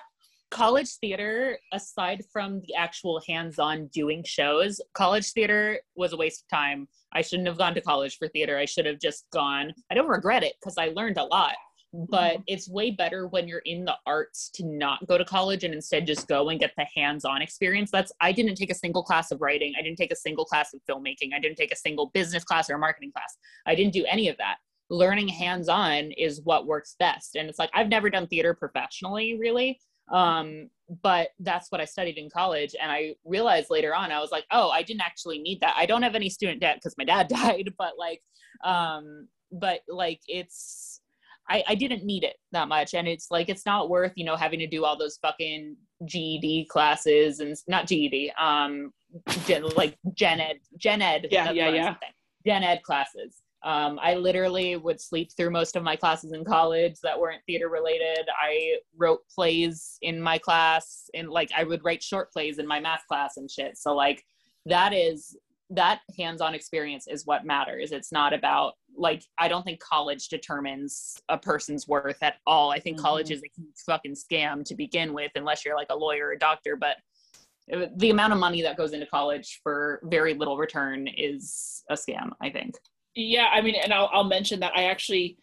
B: college theater, aside from the actual hands-on doing shows, college theater was a waste of time. I shouldn't have gone to college for theater. I should have just gone. I don't regret it because I learned a lot. But it's way better when you're in the arts to not go to college and instead just go and get the hands-on experience. That's I didn't take a single class of writing. I didn't take a single class of filmmaking. I didn't take a single business class or a marketing class. I didn't do any of that. Learning hands-on is what works best. And it's like I've never done theater professionally, really um but that's what i studied in college and i realized later on i was like oh i didn't actually need that i don't have any student debt because my dad died but like um but like it's I, I didn't need it that much and it's like it's not worth you know having to do all those fucking ged classes and not ged um gen, like gen ed gen ed
A: Yeah, yeah, yeah.
B: gen ed classes um, I literally would sleep through most of my classes in college that weren't theater related. I wrote plays in my class, and like I would write short plays in my math class and shit. So like that is that hands-on experience is what matters. It's not about like I don't think college determines a person's worth at all. I think college
A: Mhm.
B: is a huge fucking scam to begin with, unless you're like a lawyer or a doctor. But uh, the amount of money that goes into college for very little return is a scam. I think.
A: Yeah, I mean, and I'll, I'll mention that I actually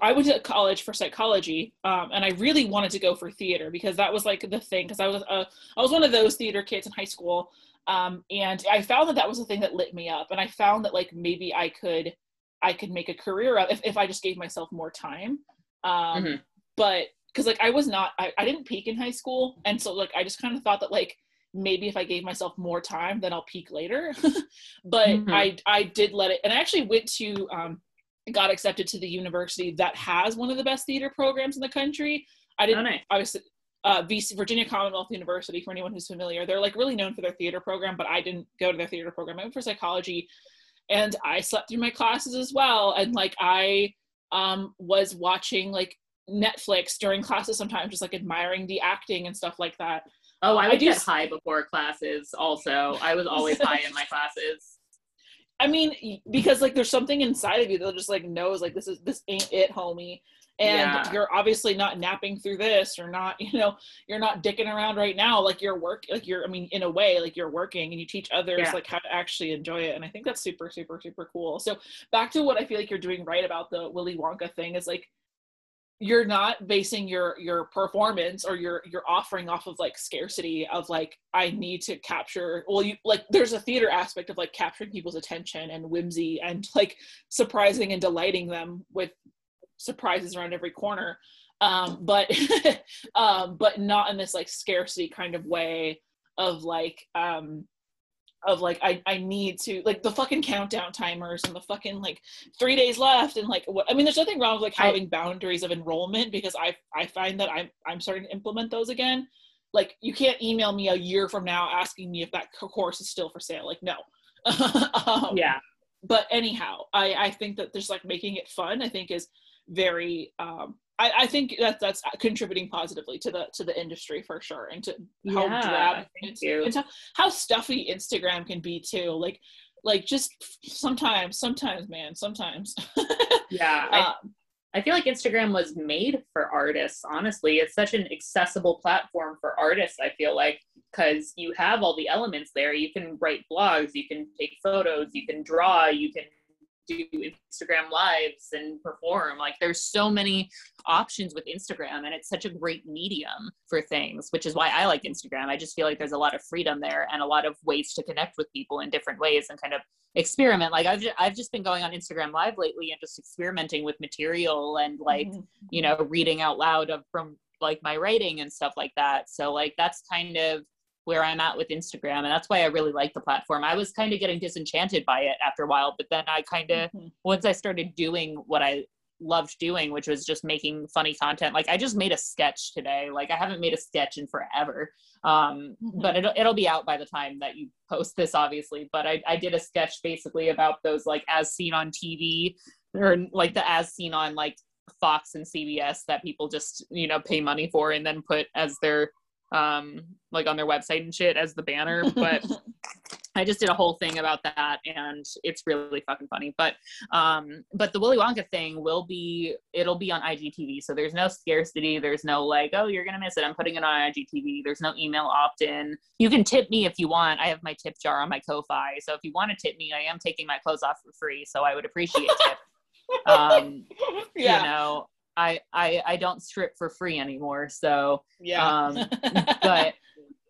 A: I went to college for psychology, um, and I really wanted to go for theater because that was like the thing. Because I was a, i was one of those theater kids in high school, um, and I found that that was the thing that lit me up. And I found that like maybe I could I could make a career of if, if I just gave myself more time. Um, mm-hmm. But because like I was not I, I didn't peak in high school, and so like I just kind of thought that like maybe if I gave myself more time, then I'll peak later. but mm-hmm. I I did let it, and I actually went to um, got accepted to the university that has one of the best theater programs in the country. I didn't oh, nice. obviously uh, VC, Virginia Commonwealth University for anyone who's familiar. They're like really known for their theater program, but I didn't go to their theater program. I went for psychology, and I slept through my classes as well. And like I um, was watching like Netflix during classes sometimes, just like admiring the acting and stuff like that.
B: Oh, I would I get high before classes. Also, I was always high in my classes.
A: I mean, because like there's something inside of you that just like knows like this is this ain't it, homie. And yeah. you're obviously not napping through this or not, you know, you're not dicking around right now. Like you're work, like you're, I mean, in a way, like you're working and you teach others yeah. like how to actually enjoy it. And I think that's super, super, super cool. So back to what I feel like you're doing right about the Willy Wonka thing is like you're not basing your your performance or your your offering off of like scarcity of like i need to capture well you like there's a theater aspect of like capturing people's attention and whimsy and like surprising and delighting them with surprises around every corner um but um but not in this like scarcity kind of way of like um of like I, I need to like the fucking countdown timers and the fucking like three days left and like what I mean there's nothing wrong with like having I, boundaries of enrollment because I I find that I'm I'm starting to implement those again. Like you can't email me a year from now asking me if that course is still for sale. Like no.
B: um, yeah.
A: But anyhow, I I think that there's like making it fun. I think is very um I, I think that that's contributing positively to the to the industry for sure, and to how yeah, drab and, and how stuffy Instagram can be too. Like, like just sometimes, sometimes, man, sometimes.
B: yeah, I, um, I feel like Instagram was made for artists. Honestly, it's such an accessible platform for artists. I feel like because you have all the elements there. You can write blogs, you can take photos, you can draw, you can do Instagram lives and perform. Like there's so many options with Instagram and it's such a great medium for things, which is why I like Instagram. I just feel like there's a lot of freedom there and a lot of ways to connect with people in different ways and kind of experiment. Like I've just, I've just been going on Instagram live lately and just experimenting with material and like, mm-hmm. you know, reading out loud of from like my writing and stuff like that. So like that's kind of where I'm at with Instagram. And that's why I really like the platform. I was kind of getting disenchanted by it after a while, but then I kind of, mm-hmm. once I started doing what I loved doing, which was just making funny content, like I just made a sketch today. Like I haven't made a sketch in forever. Um, mm-hmm. but it'll, it'll be out by the time that you post this, obviously. But I, I did a sketch basically about those like as seen on TV or like the as seen on like Fox and CBS that people just, you know, pay money for and then put as their um like on their website and shit as the banner but I just did a whole thing about that and it's really fucking funny. But um but the Willy Wonka thing will be it'll be on IGTV. So there's no scarcity, there's no like, oh you're gonna miss it. I'm putting it on IGTV. There's no email opt-in. You can tip me if you want. I have my tip jar on my Ko-Fi. So if you want to tip me, I am taking my clothes off for free. So I would appreciate it. um yeah. you know, I, I I don't strip for free anymore. So
A: yeah.
B: Um, but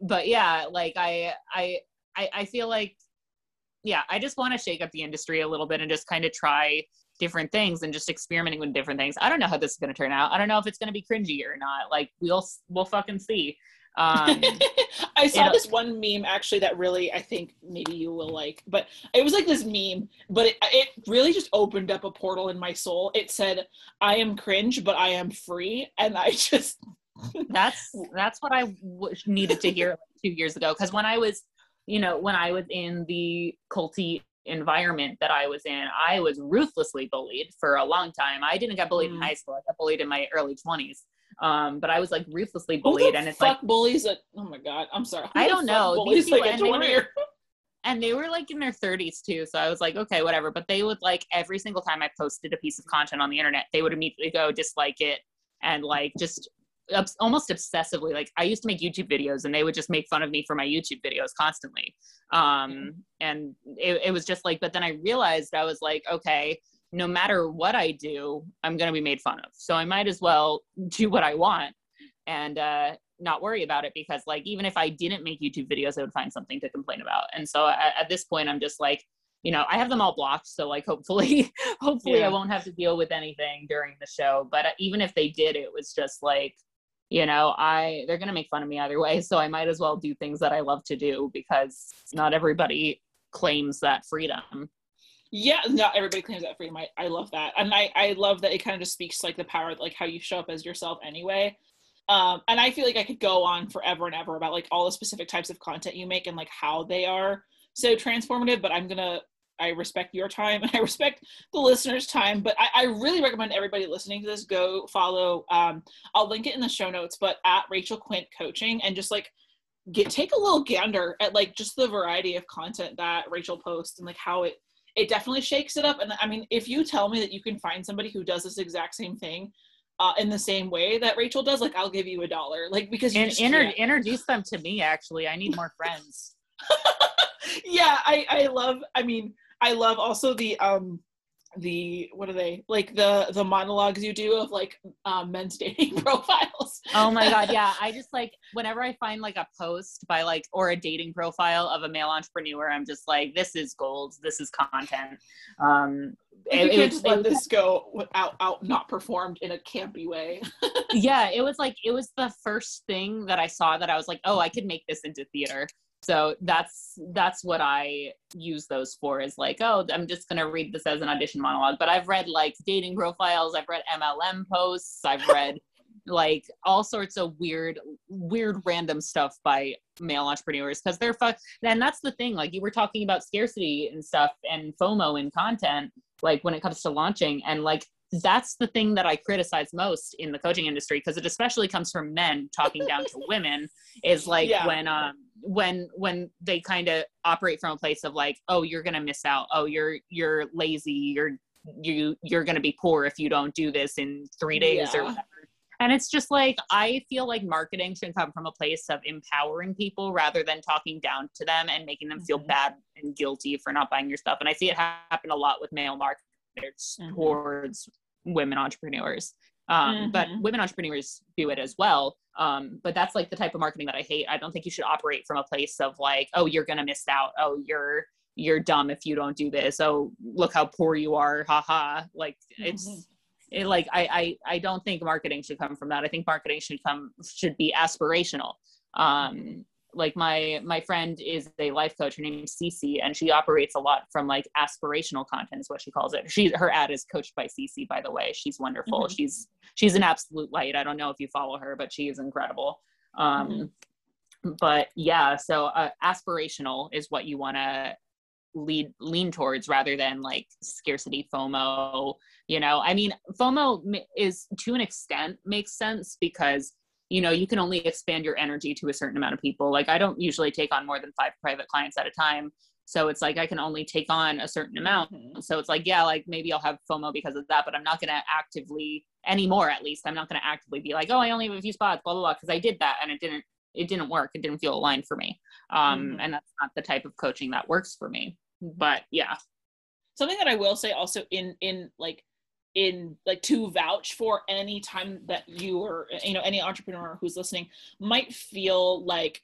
B: but yeah, like I I I, I feel like yeah, I just want to shake up the industry a little bit and just kind of try different things and just experimenting with different things. I don't know how this is going to turn out. I don't know if it's going to be cringy or not. Like we'll we'll fucking see. Um,
A: I saw this one meme actually that really I think maybe you will like, but it was like this meme, but it, it really just opened up a portal in my soul. It said, "I am cringe, but I am free," and I just
B: that's that's what I w- needed to hear two years ago. Because when I was, you know, when I was in the culty environment that I was in, I was ruthlessly bullied for a long time. I didn't get bullied mm. in high school. I got bullied in my early twenties. Um, but I was like ruthlessly bullied, and it's
A: fuck
B: like
A: bullies. At, oh my god, I'm sorry.
B: Who I don't know. Bullies people, like and, they were, and they were like in their 30s too. So I was like, okay, whatever. But they would like every single time I posted a piece of content on the internet, they would immediately go dislike it and like just almost obsessively like i used to make youtube videos and they would just make fun of me for my youtube videos constantly um and it, it was just like but then i realized i was like okay no matter what I do, I'm going to be made fun of. So I might as well do what I want and uh, not worry about it because, like, even if I didn't make YouTube videos, I would find something to complain about. And so at, at this point, I'm just like, you know, I have them all blocked. So, like, hopefully, hopefully, yeah. I won't have to deal with anything during the show. But uh, even if they did, it was just like, you know, I they're gonna make fun of me either way. So I might as well do things that I love to do because not everybody claims that freedom
A: yeah not everybody claims that freedom. I, I love that. And I, I love that it kind of just speaks to like the power like how you show up as yourself anyway. Um and i feel like i could go on forever and ever about like all the specific types of content you make and like how they are so transformative but i'm gonna i respect your time and i respect the listeners time but i, I really recommend everybody listening to this go follow um i'll link it in the show notes but at rachel quint coaching and just like get take a little gander at like just the variety of content that rachel posts and like how it it definitely shakes it up. And I mean, if you tell me that you can find somebody who does this exact same thing uh, in the same way that Rachel does, like I'll give you a dollar. Like because you
B: and inter- introduce them to me. Actually, I need more friends.
A: yeah, I I love. I mean, I love also the um the what are they? Like the the monologues you do of like um, men's dating profiles.
B: Oh my god yeah. I just like whenever i find like a post by like or a dating profile of a male entrepreneur i'm just like this is gold. This is content. Um
A: you it, can't just let it, this go out out not performed in a campy way.
B: Yeah it was like it was the first thing that i saw that i was like oh i could make this into theater so that's that's what i use those for is like oh i'm just going to read this as an audition monologue but i've read like dating profiles i've read mlm posts i've read like all sorts of weird weird random stuff by male entrepreneurs because they're fun and that's the thing like you were talking about scarcity and stuff and fomo in content like when it comes to launching and like that's the thing that I criticize most in the coaching industry because it especially comes from men talking down to women is like yeah. when um when when they kind of operate from a place of like oh you're gonna miss out oh you're you're lazy you're you you're gonna be poor if you don't do this in three days yeah. or whatever and it's just like i feel like marketing should come from a place of empowering people rather than talking down to them and making them feel mm-hmm. bad and guilty for not buying your stuff and i see it happen a lot with male marketers mm-hmm. towards women entrepreneurs um, mm-hmm. but women entrepreneurs do it as well. Um, but that's like the type of marketing that i hate. I don't think you should operate from a place of like oh you're gonna miss out. Oh you're you're dumb if you don't do this. Oh look how poor you are. Haha like it's mm-hmm. it, like I, I i don't think marketing should come from that. I think marketing should come should be aspirational. Um like my my friend is a life coach her name is Cece and she operates a lot from like aspirational content is what she calls it. She her ad is coached by Cece by the way. She's wonderful. Mm-hmm. she's she's an absolute light. I don't know if you follow her but she is incredible. Um mm-hmm. but yeah so uh, aspirational is what you want to lead lean towards rather than like scarcity fomo you know? I mean fomo is to an extent makes sense because you know you can only expand your energy to a certain amount of people. Like i don't usually take on more than five private clients at a time. So it's like i can only take on a certain amount. Mm-hmm. so it's like yeah like maybe i'll have fomo because of that but i'm not going to actively anymore at least i'm not going to actively be like oh i only have a few spots blah blah blah because i did that and it didn't it didn't work. It didn't feel aligned for me. Um mm-hmm. and that's not the type of coaching that works for me. But yeah.
A: Something that i will say also in in like in like to vouch for any time that you or you know any entrepreneur who's listening might feel like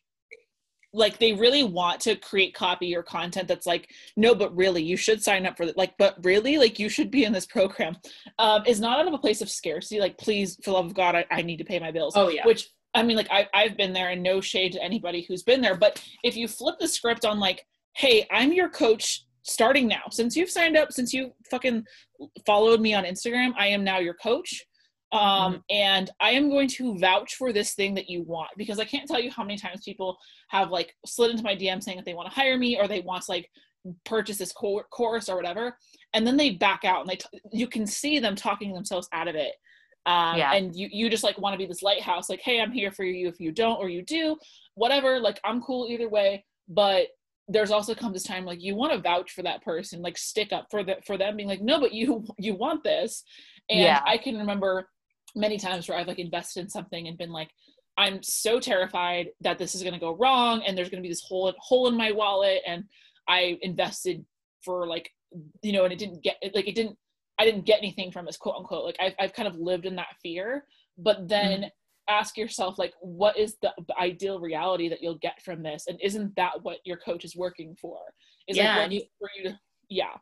A: like they really want to create copy or content that's like no but really you should sign up for that like but really like you should be in this program um is not out of a place of scarcity like please for love of god I, I need to pay my bills
B: oh yeah.
A: which i mean like I, i've been there and no shade to anybody who's been there but if you flip the script on like hey i'm your coach starting now since you've signed up since you fucking followed me on instagram i am now your coach um mm-hmm. and i am going to vouch for this thing that you want because i can't tell you how many times people have like slid into my dm saying that they want to hire me or they want to like purchase this course or whatever and then they back out and they t- you can see them talking themselves out of it um, yeah. and you you just like want to be this lighthouse like hey i'm here for you if you don't or you do whatever like i'm cool either way but there's also comes this time like you want to vouch for that person like stick up for the for them being like no but you you want this and yeah. i can remember many times where i've like invested in something and been like i'm so terrified that this is going to go wrong and there's going to be this hole hole in my wallet and i invested for like you know and it didn't get like it didn't I didn't get anything from this quote unquote. Like I've I've kind of lived in that fear, but then. Mm-hmm. Ask yourself like what is the ideal reality that you'll get from this? And isn't that what your coach is working for? Is
B: yeah,
A: like you, for you to yeah.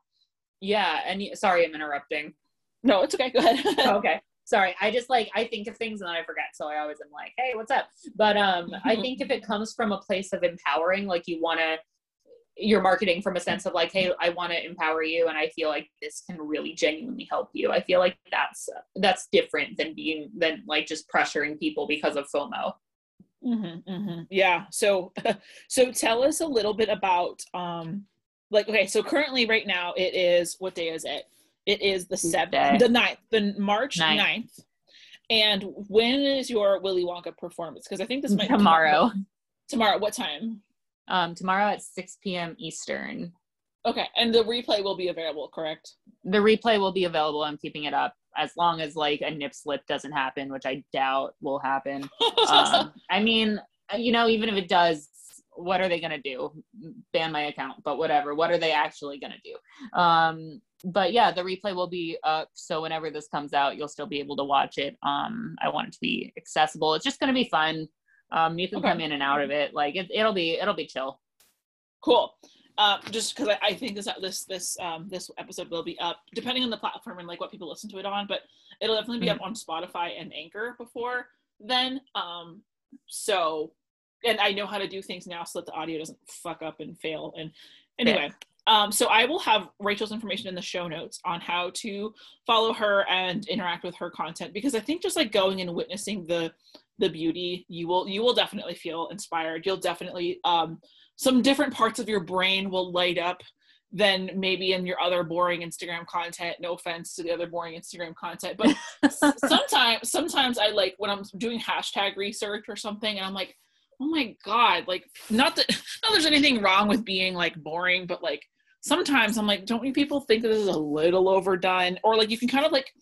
B: Yeah and sorry i'm interrupting.
A: No it's okay go ahead.
B: Okay. Sorry i just like i think of things and then i forget so i always am like hey what's up? But um i think if it comes from a place of empowering like you want to you're marketing from a sense of like hey i want to empower you and i feel like this can really genuinely help you i feel like that's that's different than being than like just pressuring people because of fomo
A: mm-hmm, mm-hmm. yeah so so tell us a little bit about um like okay so currently right now it is what day is it it is the seventh, the ninth, the March 9th. And when is your Willy Wonka performance? Because I think this might
B: tomorrow.
A: Tomorrow, what time?
B: Um, tomorrow at 6 p.m. Eastern.
A: Okay, and the replay will be available, correct?
B: The replay will be available. I'm keeping it up as long as like a nip slip doesn't happen, which I doubt will happen. um, I mean, you know, even if it does, what are they going to do? Ban my account, but whatever. What are they actually going to do? Um, but yeah, the replay will be up. So whenever this comes out, you'll still be able to watch it. Um, I want it to be accessible. It's just going to be fun. Um, you can okay. come in and out of it. Like it, will be, it'll be chill.
A: Cool. Uh, just because I, I, think this this this um, this episode will be up depending on the platform and like what people listen to it on, but it'll definitely be mm-hmm. up on Spotify and Anchor before then. Um, so, and I know how to do things now so that the audio doesn't fuck up and fail. And anyway, um, so I will have Rachel's information in the show notes on how to follow her and interact with her content because I think just like going and witnessing the the beauty, you will you will definitely feel inspired. You'll definitely um, some different parts of your brain will light up than maybe in your other boring Instagram content. No offense to the other boring Instagram content, but sometimes sometimes I like when I'm doing hashtag research or something, and I'm like, oh my god, like not that not there's anything wrong with being like boring, but like sometimes I'm like, don't you people think this is a little overdone? Or like you can kind of like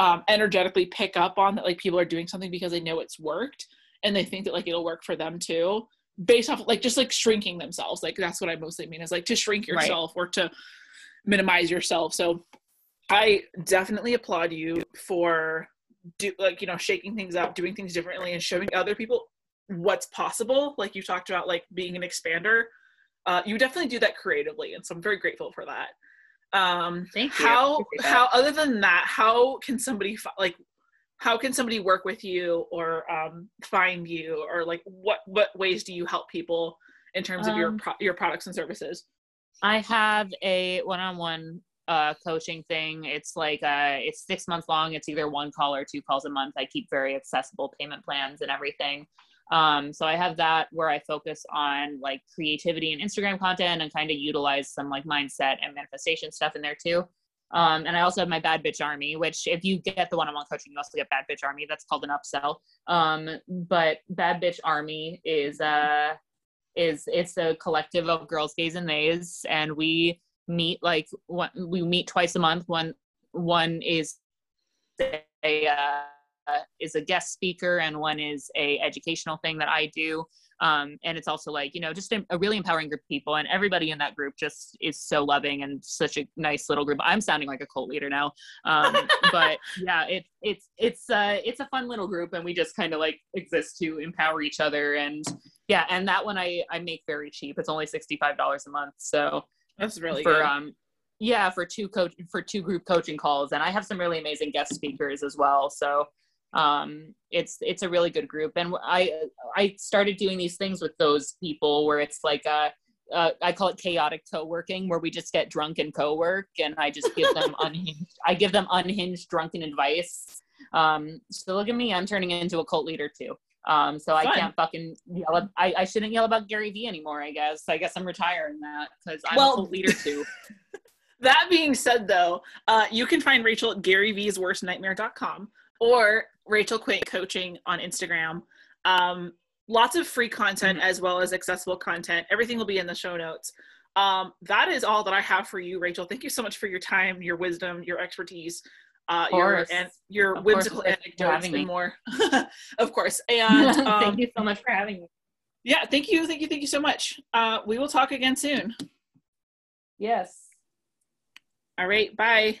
A: um, energetically pick up on that like people are doing something because they know it's worked and they think that like it'll work for them too based off like just like shrinking themselves like that's what i mostly mean is like to shrink yourself right. or to minimize yourself so i definitely applaud you for do like you know shaking things up doing things differently and showing other people what's possible like you talked about like being an expander uh, you definitely do that creatively, and so I'm very grateful for that. Um,
B: Thank you.
A: How how other than that, how can somebody like how can somebody work with you or um, find you or like what what ways do you help people in terms of um, your pro- your products and services?
B: I have a one-on-one uh, coaching thing. It's like uh, it's six months long. It's either one call or two calls a month. I keep very accessible payment plans and everything. Um, so I have that where I focus on like creativity and Instagram content and kind of utilize some like mindset and manifestation stuff in there too. Um, and I also have my Bad Bitch Army, which if you get the one-on-one coaching, you also get Bad Bitch Army. That's called an upsell. Um, but Bad Bitch Army is uh is it's a collective of girls, gays, and theys, and we meet like one, we meet twice a month. One one is a uh, is a guest speaker and one is a educational thing that I do. Um, and it's also like you know just a, a, really empowering group of people. And everybody in that group just is so loving and such a nice little group. I'm sounding like a cult leader now. Um, but yeah it, it's it's uh, it's a fun little group and we just kind of like exist to empower each other. And yeah and that one i i make very cheap. It's only $65 a month. So
A: that's really
B: for
A: good.
B: um yeah for two coach for two group coaching calls. And i have some really amazing guest speakers as well. So um, it's it's a really good group and i i started doing these things with those people where it's like uh, uh, I call it chaotic co-working, where we just get drunk and co-work, and I just give them unhinged. I give them unhinged drunken advice. Um, so look at me, I'm turning into a cult leader too. Um, so Fun. I can't fucking yell. At, I, I shouldn't yell about Gary Vee anymore. I guess. I guess I'm retiring that because I'm well, a cult leader too.
A: that being said, though, uh, you can find Rachel at GaryVee'sWorstNightmare.com or Rachel Quaint Coaching on Instagram. Um, lots of free content mm-hmm. as well as accessible content. Everything will be in the show notes. Um, that is all that I have for you, Rachel. Thank you so much for your time, your wisdom, your expertise, uh, your and your of whimsical anecdotes and more. of course. And
B: um, thank you so much for having me.
A: Yeah, thank you, thank you, thank you so much. Uh, we will talk again soon.
B: Yes.
A: All right. Bye.